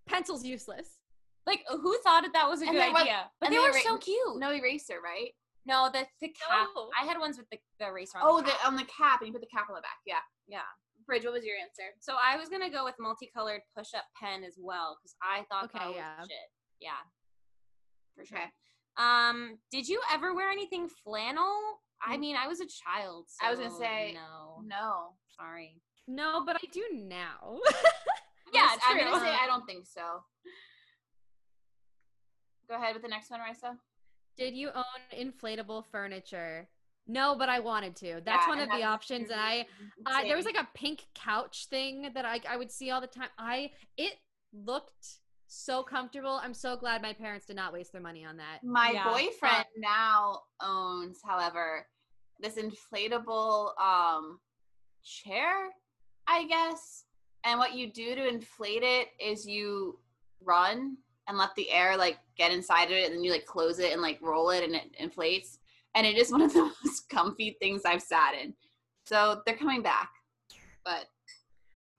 S3: pencil's useless
S1: like, who thought that that was a
S2: And
S1: good idea? But they
S2: they
S1: were
S2: were-
S1: so cute.
S2: no eraser, right?
S1: No, the the cap.
S3: No.
S1: I had ones with the the eraser on.
S2: Oh,
S1: the
S2: the on the cap, and you put the cap on the back. Yeah.
S1: yeah.
S2: Bridge, what was your answer?
S1: So I was gonna go with multicolored push-up pen as well because I thought
S3: Okay,
S1: that was
S3: yeah.
S1: shit. Yeah, for sure.
S2: Okay.
S1: Um, did you ever wear anything flannel? I
S2: Mm.
S1: mean, I was a child.
S2: I was gonna say-
S1: no.
S2: No.
S1: Sorry.
S3: no but i do now [LAUGHS]
S1: Yeah,
S2: I'm I'm
S1: true.
S2: gonna say I don't think so. Go ahead with the next one, Marissa.
S3: Did you own inflatable furniture? No, but I wanted to. That's
S2: Yeah,
S3: one of the options. And I, I there was like a pink couch thing that I, I would see all the time. I it looked so comfortable. I'm so glad my parents did not waste their money on that.
S2: My
S1: Yeah.
S2: boyfriend now owns, however, this inflatable um chair, I guess. And what you do to inflate it is you run and let the air like get inside of it and then you like close it and like roll it and it inflates. And it is [LAUGHS] one of the most comfy things I've sat in. So they're coming back. But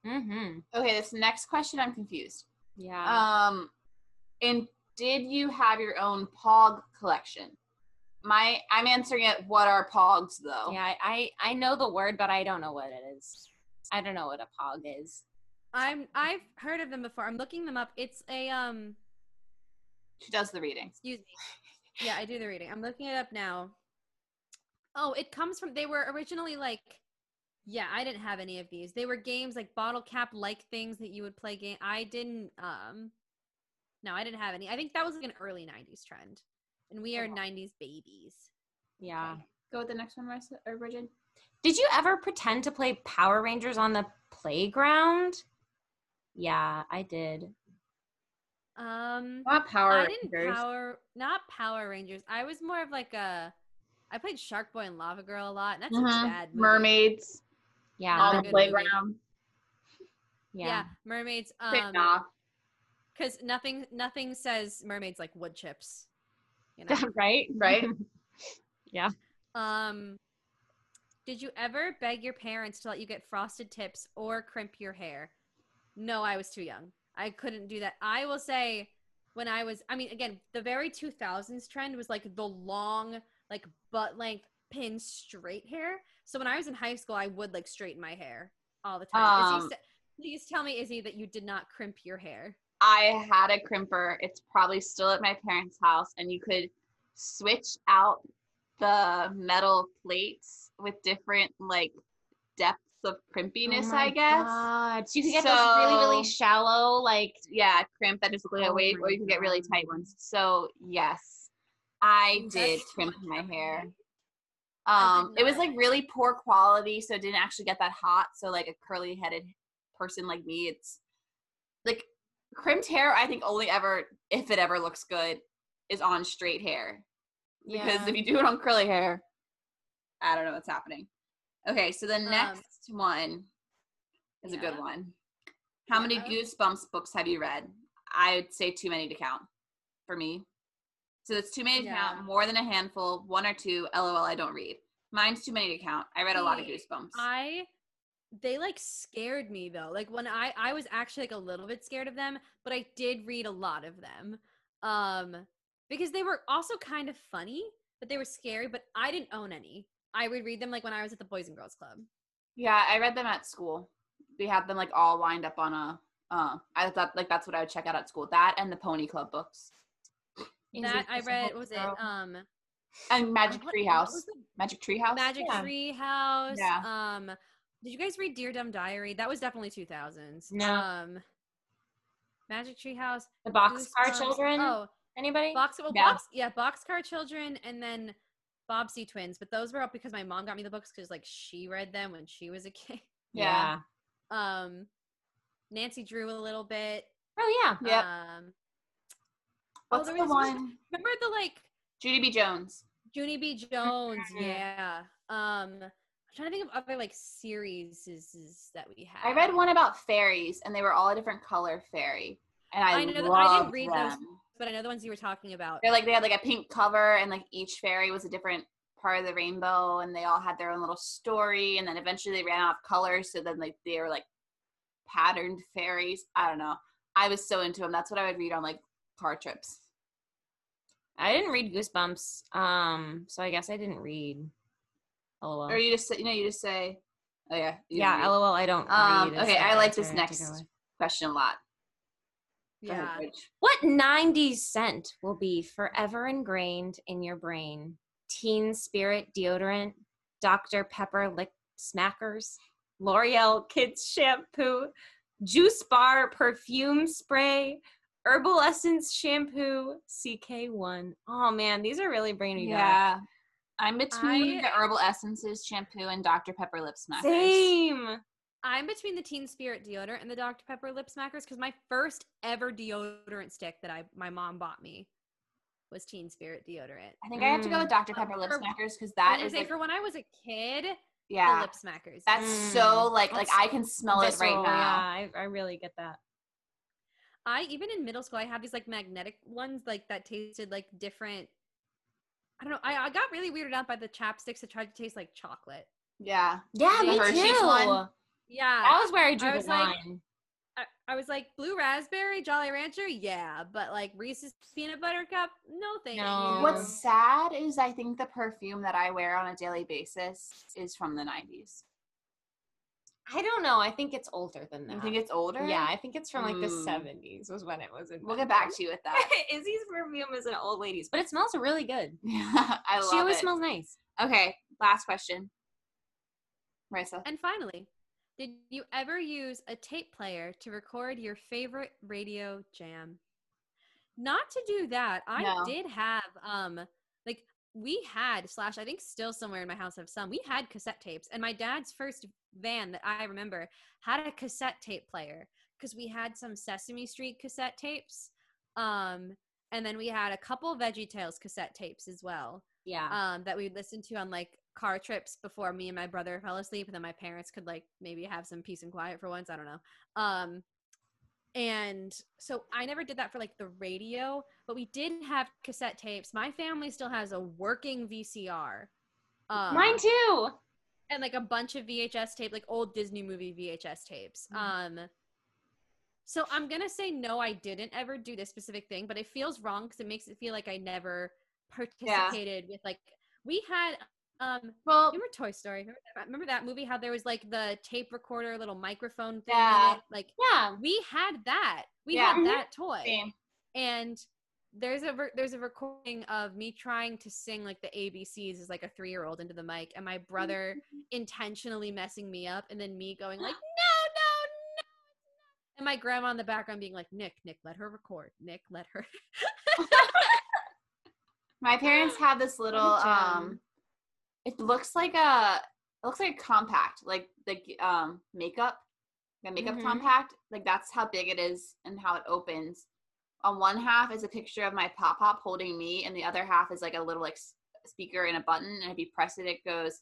S1: Mm-hmm.
S2: okay, this next question I'm confused.
S1: Yeah.
S2: Um, and did you have your own Pog collection? My, I'm answering it. What are Pogs though?
S1: yeah. I I know the word, but I don't know what it is. I don't know what a pog is.
S3: I'm I've heard of them before. I'm looking them up. It's a um
S2: She does the reading.
S3: excuse me. Yeah, I do the reading. I'm looking it up now. Oh, it comes from they were originally like yeah, I didn't have any of these. They were games like bottle cap like things that you would play game. I didn't um No, I didn't have any. I think that was like an early 90s trend. And we are
S2: Oh.
S3: 90s babies.
S1: Yeah.
S2: Okay. Go with the next one, Marissa or Bridget.
S1: Did you ever pretend to play Power Rangers on the playground? Yeah, I did.
S3: Um
S2: Not Power
S3: I didn't power not Power Rangers. I was more of like a I played Shark Boy and Lava Girl a lot, and that's
S2: Mhm.
S3: a bad movie.
S2: Mermaids
S1: Yeah.
S3: Not
S2: on the playground.
S3: Yeah.
S1: Yeah.
S3: mermaids.
S2: Pick
S3: Um,
S2: off.
S3: because nothing nothing says mermaids like wood chips. You know. [LAUGHS]
S1: right?
S2: Right? [LAUGHS] Yeah.
S3: Um, did you ever beg your parents to let you get frosted tips or crimp your hair? No, I was too young. I couldn't do that. I will say when I was, I mean, again, the very 2000s trend was like the long, like butt length pin straight hair. So when I was in high school, I would like straighten my hair all the time.
S2: Um,
S3: sa- please tell me, Izzy, that you did not crimp your hair.
S2: I had a crimper. It's probably still at my parents' house, and you could switch out the metal plates with different like depths of crimpiness,
S1: Oh
S2: I guess.
S1: God. So you can get those really, really shallow, like
S2: Yeah, crimp that just look like a
S1: Oh
S2: wave, or you can get really tight ones. So yes, I did crimp my hair.
S3: it.
S2: Um, it was like really poor quality, so it didn't actually get that hot. So like a curly headed person like me, it's like crimped hair. I think only ever if it ever looks good is on straight hair because
S1: yeah.
S2: if you do it on curly hair, I don't know what's happening. Okay, so the
S3: Um,
S2: next one is a good one. How many Goosebumps books have you read? I'd say too many to count for me. So it's too many to
S3: Yeah.
S2: count, more than a handful, one or two. LOL, I don't read. Mine's too many to count. I read a lot of Goosebumps.
S3: I they like scared me though. Like when I I was actually like a little bit scared of them, but I did read a lot of them. Um because they were also kind of funny, but they were scary, but I didn't own any. I would read them like when I was at the Boys and Girls Club.
S2: yeah, I read them at school. We had them like all lined up on a. Uh, I thought like that's what I would check out at school. That and the Pony Club books
S3: that I read was it um
S2: and Magic
S3: what- what
S2: Treehouse.
S3: was the
S2: Magic Treehouse.
S3: Magic
S1: Yeah.
S3: Tree House.
S2: Yeah.
S3: Um did you guys read Dear Dumb Diary? That was definitely 2000s.
S1: No.
S3: Um Magic Tree House.
S1: the Boxcar. Children.
S3: Oh,
S1: Anybody?
S3: Box, well,
S2: Yeah.
S3: box, yeah, Boxcar Children, and then Bobbsey Twins. But those were up because my mom got me the books because like she read them when she was a kid.
S2: Yeah.
S3: Um, Nancy Drew a little bit.
S1: Oh yeah.
S2: Yep.
S3: Um,
S2: What's
S3: there
S2: the
S3: was- was-
S2: one?
S3: remember the like
S2: Judy B. Jones.
S3: Junie B. Jones?
S1: Mhm.
S3: Yeah. Um, I'm trying to think of other like series that we had.
S2: I read one about fairies, and they were all a different color fairy, and I,
S3: I know that- I didn't
S2: loved
S3: read those.
S2: them.
S3: but I know the ones you were talking about.
S2: They're like they had like a pink cover, and like each fairy was a different part of the rainbow, and they all had their own little story. And then eventually they ran out of colors, so then like they were like patterned fairies. I don't know. I was so into them. That's what I would read on like car trips.
S1: I didn't read Goosebumps. Um, so I guess I didn't read. LOL.
S2: Or you just say- you know you just say, oh yeah,
S1: yeah,
S2: read.
S1: LOL. I don't.
S2: Um,
S1: read
S2: okay, I like this
S1: I have to
S2: next question a lot.
S3: Yeah.
S1: What 90s scent will be forever ingrained in your brain? Teen Spirit deodorant, Dr. Pepper lip smackers, L'Oreal Kids shampoo, Juice Bar perfume spray, Herbal Essence shampoo, CK1. Oh man, these are really bringing me back.
S2: Yeah. I'm between
S3: I-
S2: the herbal essences shampoo and Dr. Pepper lip smackers.
S1: Same.
S3: I'm between the Teen Spirit deodorant and the Dr. Pepper lip smackers because my first ever deodorant stick that I my mom bought me was Teen Spirit deodorant.
S2: I think I have to go
S1: Mm.
S2: with Dr. Pepper lip smackers because
S3: that is
S2: that
S3: was gonna
S2: is
S3: say
S2: like,
S3: for when I was a kid, the
S2: yeah,
S3: lip smackers.
S2: that's
S1: Mm.
S2: so like like
S1: That's
S2: I can smell it right now.
S1: Yeah, I, I really get that.
S3: I even in middle school I had these like magnetic ones like that tasted like different. I don't know. I, I got really weirded out by the chapsticks that tried to taste like chocolate.
S2: Yeah,
S1: Yeah,
S2: The
S1: me
S2: Hershey's
S1: too.
S2: one?
S3: Yeah.
S1: That was where I drew
S3: I
S1: the
S3: was like-
S1: line.
S3: I, I was like blue raspberry Jolly Rancher, yeah, but like Reese's peanut butter cup, no thank
S1: No.
S3: you.
S2: What's sad is I think the perfume that I wear on a daily basis is from the 90s.
S1: I don't know. I think it's older than that.
S2: You think it's older?
S1: Yeah, I think it's from like the
S2: Mm.
S1: 70s was when it was invented.
S2: We'll get back to you with that. [LAUGHS]
S1: Izzy's perfume is an old lady's, but it smells really good.
S2: Yeah, [LAUGHS] I love it.
S1: she always
S2: it.
S1: smells nice.
S2: Okay, last question. Marissa.
S3: And finally, did you ever use a tape player to record your favorite radio jam? Not to do that. I
S2: No.
S3: did have um like we had slash I think still somewhere in my house have some. We had cassette tapes and my dad's first van that I remember had a cassette tape player because we had some Sesame Street cassette tapes. Um and then we had a couple Veggie Tales cassette tapes as well
S1: Yeah.
S3: um, that we'd listen to on like car trips before me and my brother fell asleep, and then my parents could like maybe have some peace and quiet for once. I don't know. Um, and so I never did that for like the radio, but we did have cassette tapes. My family still has a working VCR. Um,
S1: Mine too.
S3: and like a bunch of VHS tape, like old Disney movie VHS tapes. Um, so I'm gonna say no, I didn't ever do this specific thing, but it feels wrong because it makes it feel like I never participated with like we had um
S2: Well,
S3: remember Toy Story? Remember that, remember that movie? How there was like the tape recorder, little microphone thing. in
S2: Yeah.
S3: Like
S1: Yeah.
S3: we had that. We
S2: Yeah.
S3: had that toy
S2: same.
S3: and there's a ver- there's a recording of me trying to sing like the ABCs as like a three year old into the mic, and my brother intentionally messing me up, and then me going like, [GASPS] no, no, no, and my grandma in the background being like, Nick, Nick, let her record. Nick, let her. [LAUGHS] [LAUGHS]
S2: My parents have this little um it looks like a it looks like a compact, like the um makeup, the makeup
S1: Mhm.
S2: compact. Like that's how big it is and how it opens. On one half is a picture of my pop pop holding me, and the other half is like a little like s- speaker and a button. And if you press it, it goes,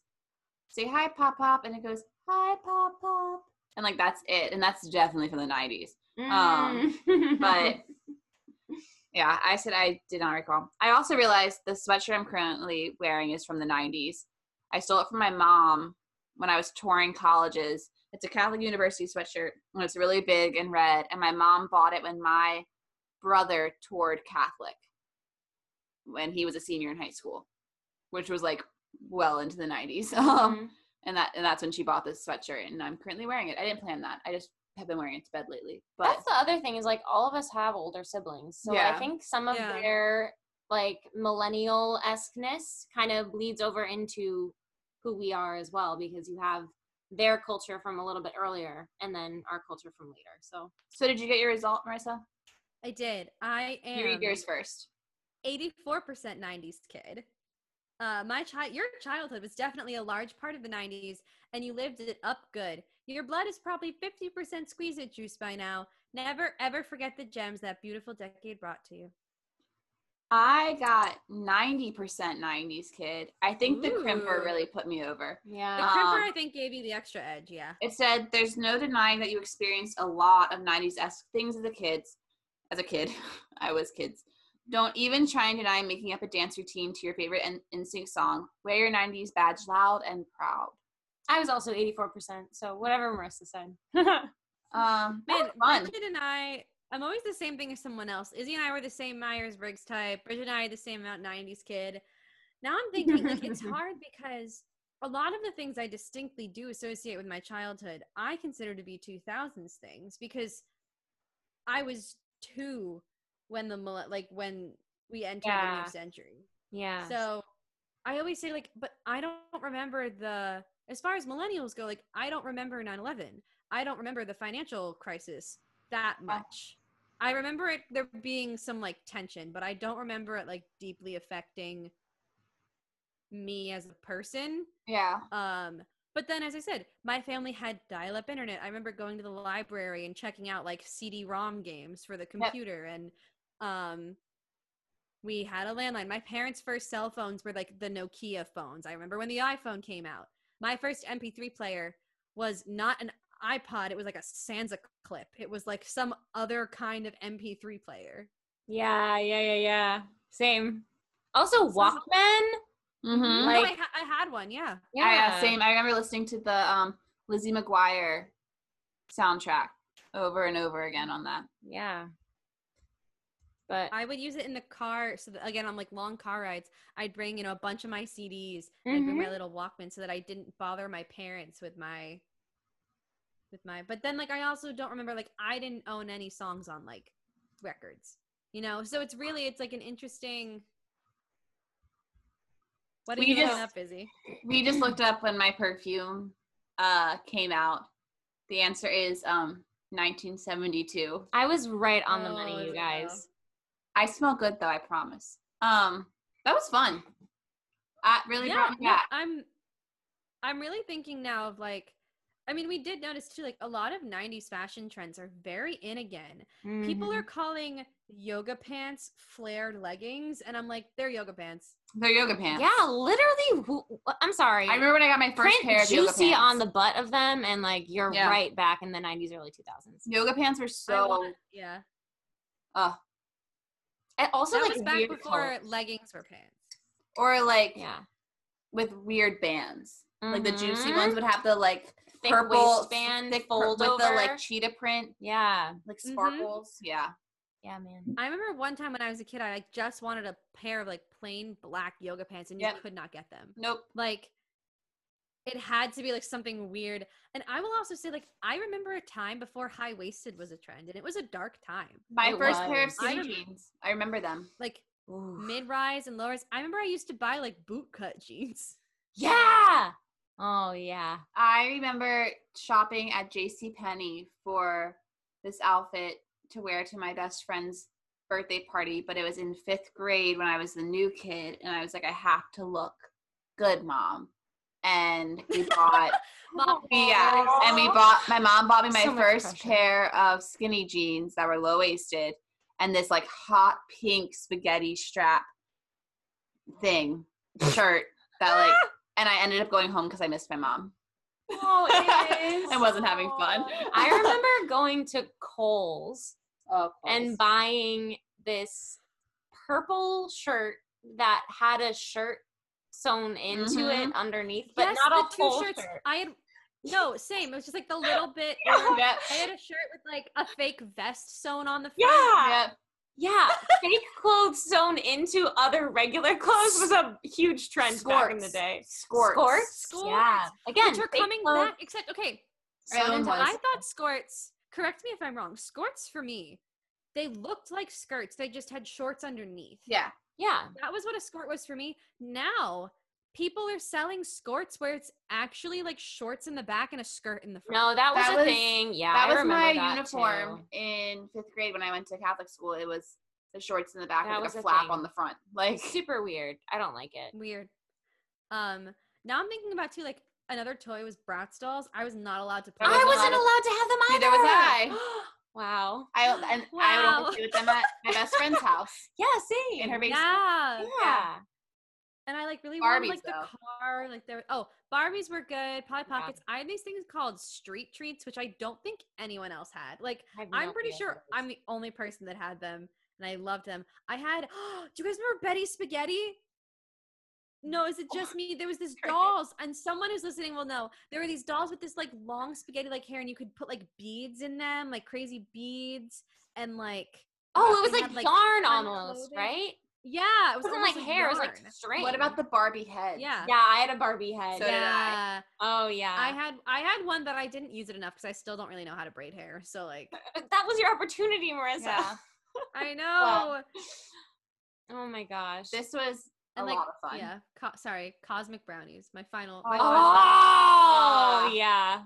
S2: "Say hi, pop pop," and it goes, "Hi, pop pop," and like that's it. And that's definitely from the '90s. Um,
S1: Mm.
S2: but [LAUGHS] yeah, I said I did not recall. I also realized the sweatshirt I'm currently wearing is from the 90s. I stole it from my mom when I was touring colleges. It's a Catholic University sweatshirt and it's really big and red. And my mom bought it when my brother toured Catholic when he was a senior in high school, which was like well into the 90s. [LAUGHS] Um,
S1: Mhm.
S2: and that and that's when she bought this sweatshirt and I'm currently wearing it. I didn't plan that. I just have been wearing it to bed lately. But
S1: That's the other thing is like all of us have older siblings. So
S2: Yeah.
S1: I think some of
S3: Yeah.
S1: their like millennial esqueness kind of bleeds over into who we are as well because you have their culture from a little bit earlier and then our culture from later. So
S2: so did you get your result, Marissa?
S3: I did. I am.
S2: You read yours first.
S3: 84% 90s kid. Uh, my child, your childhood was definitely a large part of the 90s, and you lived it up good. Your blood is probably 50% squeeze it juice by now. Never ever forget the gems that beautiful decade brought to you.
S2: I got 90% 90s kid. I think the crimper really put me over.
S1: Yeah.
S3: The crimper,
S2: Um,
S3: I think, gave you the extra edge. Yeah.
S2: It said there's no denying that you experienced a lot of 90s esque things as a kid. As a kid, [LAUGHS] I was kids. Don't even try and deny making up a dance routine to your favorite in- NSYNC song. Wear your 90s badge loud and proud.
S1: I was also 84%. So whatever Marissa said. [LAUGHS]
S2: Um,
S3: Man,
S2: Man, fun.
S3: Bridget and I, I'm always the same thing as someone else. Izzy and I were the same Myers Briggs type. Bridget and I the same amount 90s kid. Now I'm thinking like it's [LAUGHS] hard because a lot of the things I distinctly do associate with my childhood, I consider to be 2000s things because I was two when the like when we entered the new century.
S1: yeah.
S3: So I always say like, but I don't remember the as far as millennials go, like I don't remember 9/11. I don't remember the financial crisis that oh. much. I remember it there being some like tension, but I don't remember it like deeply affecting me as a person.
S2: Yeah.
S3: Um, but then, as I said, my family had dial-up internet. I remember going to the library and checking out like CD-ROM games for the computer, and um, we had a landline. My parents' first cell phones were like the Nokia phones. I remember when the iPhone came out. My first MP3 player was not an iPod; it was like a Sansa clip. It was like some other kind of MP3 player.
S1: yeah, yeah, yeah, yeah. Same. Also Walkman.
S2: Mm-hmm.
S3: Like,
S1: Like-
S3: I, ha- I had one, yeah.
S2: I, uh, same. I remember listening to the um, Lizzie McGuire soundtrack over and over again on that.
S1: Yeah. But
S3: I would use it in the car. So that, again, on like long car rides, I'd bring you know a bunch of my CDs. and I'd bring my
S1: Mhm.
S3: little Walkman so that I didn't bother my parents with my with my. But then like I also don't remember like I didn't own any songs on like records. You know, so it's really it's like an interesting. What are
S2: We
S3: you looking
S2: just-
S3: up, Izzy?
S2: We just looked up when my perfume uh, came out. The answer is um, 1972.
S1: I was right on the
S3: Oh,
S1: money, you
S3: yeah.
S1: guys.
S2: I smell good though, I promise. Um, that was fun. That really
S3: yeah,
S2: brought me
S3: no,
S2: back.
S3: I'm I'm really thinking now of like I mean, we did notice too, like a lot of 90s fashion trends are very in again. People
S1: Mhm.
S3: are calling yoga pants flared leggings, and I'm like, they're yoga pants.
S2: They're yoga pants.
S1: Yeah, literally. who- I'm sorry.
S2: I remember when I got my first
S1: Print
S2: pair of yoga
S1: juicy
S2: pants.
S1: on the butt of them, and like you're
S2: Yeah.
S1: right back in the 90s, early 2000s.
S2: yoga pants were so.
S3: want- yeah.
S2: Oh.
S1: And also,
S3: that
S1: like
S3: was back
S2: weird
S3: before
S2: colors.
S3: leggings were pants.
S2: or like
S1: yeah,
S2: with weird bands. Like the juicy
S1: Mhm.
S2: ones would have the like
S1: thick
S2: purple
S1: waistband,
S2: thick
S1: fold
S2: with
S1: over.
S2: the like cheetah print,
S1: yeah,
S2: like
S3: Mhm.
S2: sparkles. Yeah.
S1: yeah, man.
S3: I remember one time when I was a kid, I like just wanted a pair of like plain black yoga pants, and you could not get them.
S2: Nope.
S3: Like, it had to be like something weird. And I will also say, like, I remember a time before high waisted was a trend, and it was a dark time.
S2: My first pair of skinny
S3: I
S2: jeans. I remember them.
S3: Like mid rise and low rise. I remember I used to buy like boot cut [LAUGHS] jeans.
S1: Yeah. Oh yeah.
S2: I remember shopping at J.C. Penney for this outfit to wear to my best friend's birthday party, but it was in fifth grade when I was the new kid, and I was like, I have to look good, mom. And we bought, [LAUGHS]
S3: Mom,
S2: yeah, and we bought. My mom bought me my
S1: So
S2: first pair of skinny jeans that were low waisted, and this like hot pink spaghetti strap thing shirt that like, [LAUGHS] and I ended up going home because I missed my mom.
S1: Oh, it [LAUGHS] is.
S2: I wasn't having fun.
S1: I remember going to Kohl's
S2: Oh,
S1: and buying this purple shirt that had a shirt sewn into it mm-hmm. underneath, but
S3: yes,
S1: not a
S3: the two shirts.
S1: shirt.
S3: I had no same. It was just like the little bit. [LAUGHS]
S2: Yep.
S3: I had a shirt with like a fake vest sewn on the front.
S1: Yeah.
S2: Yep.
S1: Yeah, fake clothes sewn into other regular clothes was a huge trend back in the day.
S2: Skorts.
S1: Skorts,
S3: Skorts.
S1: yeah. Again,
S3: which are coming
S1: clothes
S3: back. Except okay,
S2: Right,
S1: sewn
S2: and
S1: into
S3: I thought skirts. Correct me if I'm wrong. Skirts for me, they looked like skirts. They just had shorts underneath.
S2: Yeah.
S1: Yeah,
S3: That was what a skirt was for me. Now people are selling skirts where it's actually like shorts in the back and a skirt in the front.
S1: no, that was
S2: That
S1: a
S2: was-
S1: thing. Yeah,
S2: that
S1: I
S2: was my
S1: that
S2: uniform
S1: too.
S2: in fifth grade when I went to Catholic school. It was the shorts in the back
S1: That
S2: with
S1: was
S2: like
S1: a
S2: a flap
S1: thing.
S2: on the front. Like
S1: Super weird. I don't like it.
S3: Weird. Um, now I'm thinking about too, like another toy was Bratz dolls. I was not allowed to play.
S2: I wasn't
S3: them.
S1: wasn't allowed to have them either.
S2: Neither was I. [GASPS]
S1: wow.
S2: I and I would only play with them at my best friend's house [LAUGHS]
S1: Yeah, same.
S2: in her basement.
S3: Yeah.
S1: Yeah.
S3: And I like really
S2: Barbies,
S3: wanted like the
S2: though.
S3: car, like there. Oh, Barbies were good. Polly
S1: Yeah.
S3: Pockets. I had these things called street treats, which I don't think anyone else had. Like
S1: I have no
S3: I'm pretty sure
S1: it
S3: I'm the only person that had them, and I loved them. I had. [GASPS] do you guys remember Betty Spaghetti? No, is it
S2: Oh,
S3: just me? There was this [LAUGHS]
S2: great.
S3: dolls, and someone who's listening will know. There were these dolls with this like long spaghetti like hair, and you could put like beads in them, like crazy beads, and like
S1: Oh, it uh,
S3: was
S1: like
S3: had, like,
S1: yarn almost,
S3: clothing.
S1: right?
S3: Yeah, it
S1: It
S3: was
S1: wasn't like hair, it was like
S3: yarn.
S1: string.
S2: What about the Barbie head?
S3: yeah.
S1: Yeah, I had a Barbie head.
S2: So did I.
S3: yeah.
S1: oh yeah.
S3: I had I had one that I didn't use it enough because I still don't really know how to braid hair. So like [LAUGHS]
S1: that was your opportunity, Marissa.
S2: Yeah. [LAUGHS]
S3: I know.
S1: Oh my gosh.
S2: This was a
S3: and like
S2: lot of fun.
S3: yeah, co- sorry, cosmic brownies. My final.
S2: Oh,
S3: my
S2: I
S3: final-
S1: Oh
S2: Ah.
S1: yeah.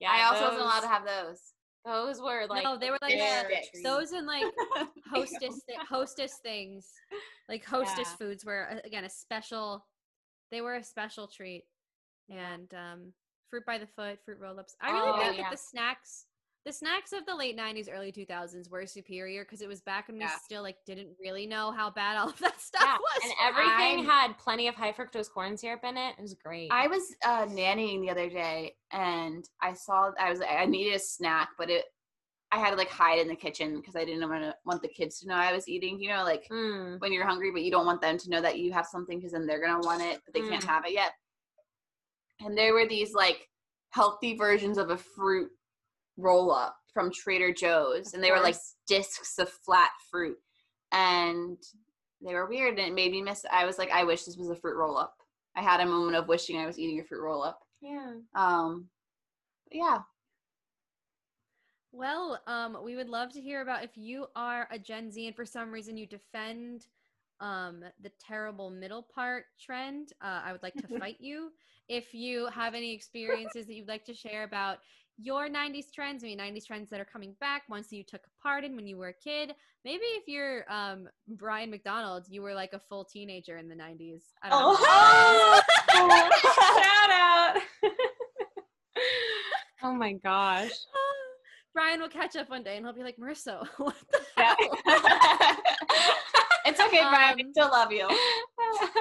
S1: Yeah.
S2: I also wasn't allowed to have those.
S1: Those were like
S3: no, they were like
S2: Yeah.
S3: those and like [LAUGHS] hostess thi- hostess things, like hostess
S1: Yeah.
S3: foods were uh, again a special. They were a special treat, and um, fruit by the foot, fruit roll-ups. I really
S1: Oh,
S3: think
S1: yeah.
S3: that the snacks, the snacks of the late '90s, early 2000s were superior because it was back when we still like didn't really know how bad all of that [LAUGHS] stuff
S1: yeah,
S3: was.
S1: and everything
S2: I-
S1: had plenty of high fructose corn syrup in it. It was great.
S2: I was uh, nannying the other day, and I saw I was I needed a snack, but it I had to like hide in the kitchen because I didn't want to want the kids to know I was eating. You know, like
S1: Mm.
S2: when you're hungry, but you don't want them to know that you have something because then they're gonna want it, but they can't
S1: Mm.
S2: have it yet. And there were these like healthy versions of a fruit roll up from Trader Joe's,
S1: Of
S2: and they were like discs of flat fruit, and they were weird, and it made me miss. I was like, I wish this was a fruit roll up. I had a moment of wishing I was eating a fruit roll up.
S1: Yeah.
S2: Um, yeah,
S3: Well, um, we would love to hear about if you are a Gen Z and for some reason you defend um, the terrible middle part trend. Uh, I would like to [LAUGHS] fight you. If you have any experiences that you'd like to share about your 90s trends, maybe 90s trends that are coming back, ones that you took a part in when you were a kid. Maybe if you're um, Brian McDonald, you were like a full teenager in the 90s. I don't know.
S1: Oh, [LAUGHS] shout out. [LAUGHS] oh my gosh. [LAUGHS]
S3: Brian will catch up one day and he'll be like, Marissa, what the
S2: Yeah.
S3: hell?
S2: it's okay, Brian. we
S3: Um,
S2: still love you.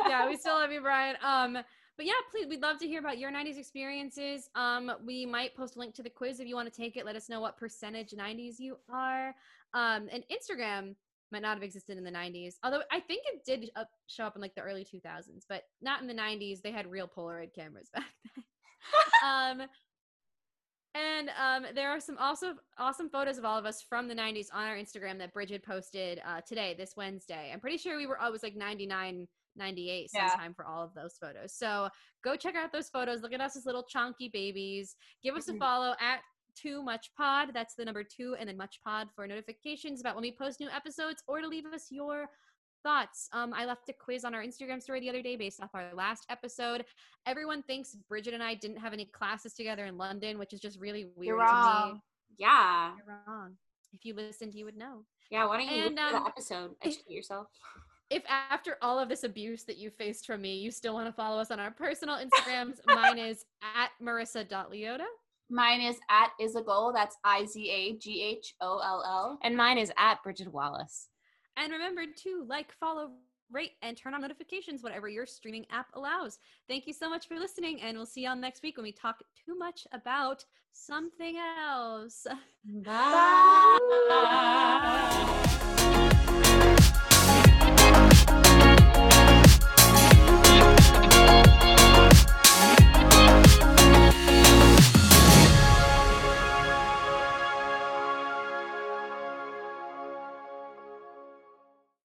S3: yeah, we still love you, Brian. Um, but yeah, please, we'd love to hear about your 90s experiences. Um, we might post a link to the quiz if you want to take it. Let us know what percentage 90s you are. Um, and Instagram might not have existed in the 90s, although I think it did up, show up in like the early 2000s, but not in the 90s. They had real Polaroid cameras [LAUGHS] back then. um, and um, there are some also awesome photos of all of us from the 90s on our Instagram that Bridget posted uh, today, this Wednesday. I'm pretty sure we were, was like 99 98
S2: Yeah.
S3: sometime for all of those photos. So go check out those photos. Look at us as little chunky babies. Give us a
S2: Mhm.
S3: follow at Too Much Pod. That's the number two and then Much Pod for notifications about when we post new episodes or to leave us your thoughts. Um, I left a quiz on our Instagram story the other day based off our last episode. Everyone thinks Bridget and I didn't have any classes together in London, which is just really weird
S2: You're
S3: to me.
S2: wrong.
S1: Yeah.
S3: You're wrong. If you listened, you would know.
S1: Yeah. Why don't you
S3: And,
S1: listen to
S3: um,
S1: the episode? Educate yourself. [LAUGHS]
S3: If after all of this abuse that you faced from me, you still want to follow us on our personal Instagrams, mine is at marissa.leota.
S2: Mine is at izagholl. That's I Z A G H O L L.
S1: And mine is at Bridget Wallace.
S3: And remember to like, follow, rate, and turn on notifications, whatever your streaming app allows. Thank you so much for listening, and we'll see y'all next week when we talk too much about something else.
S1: Bye.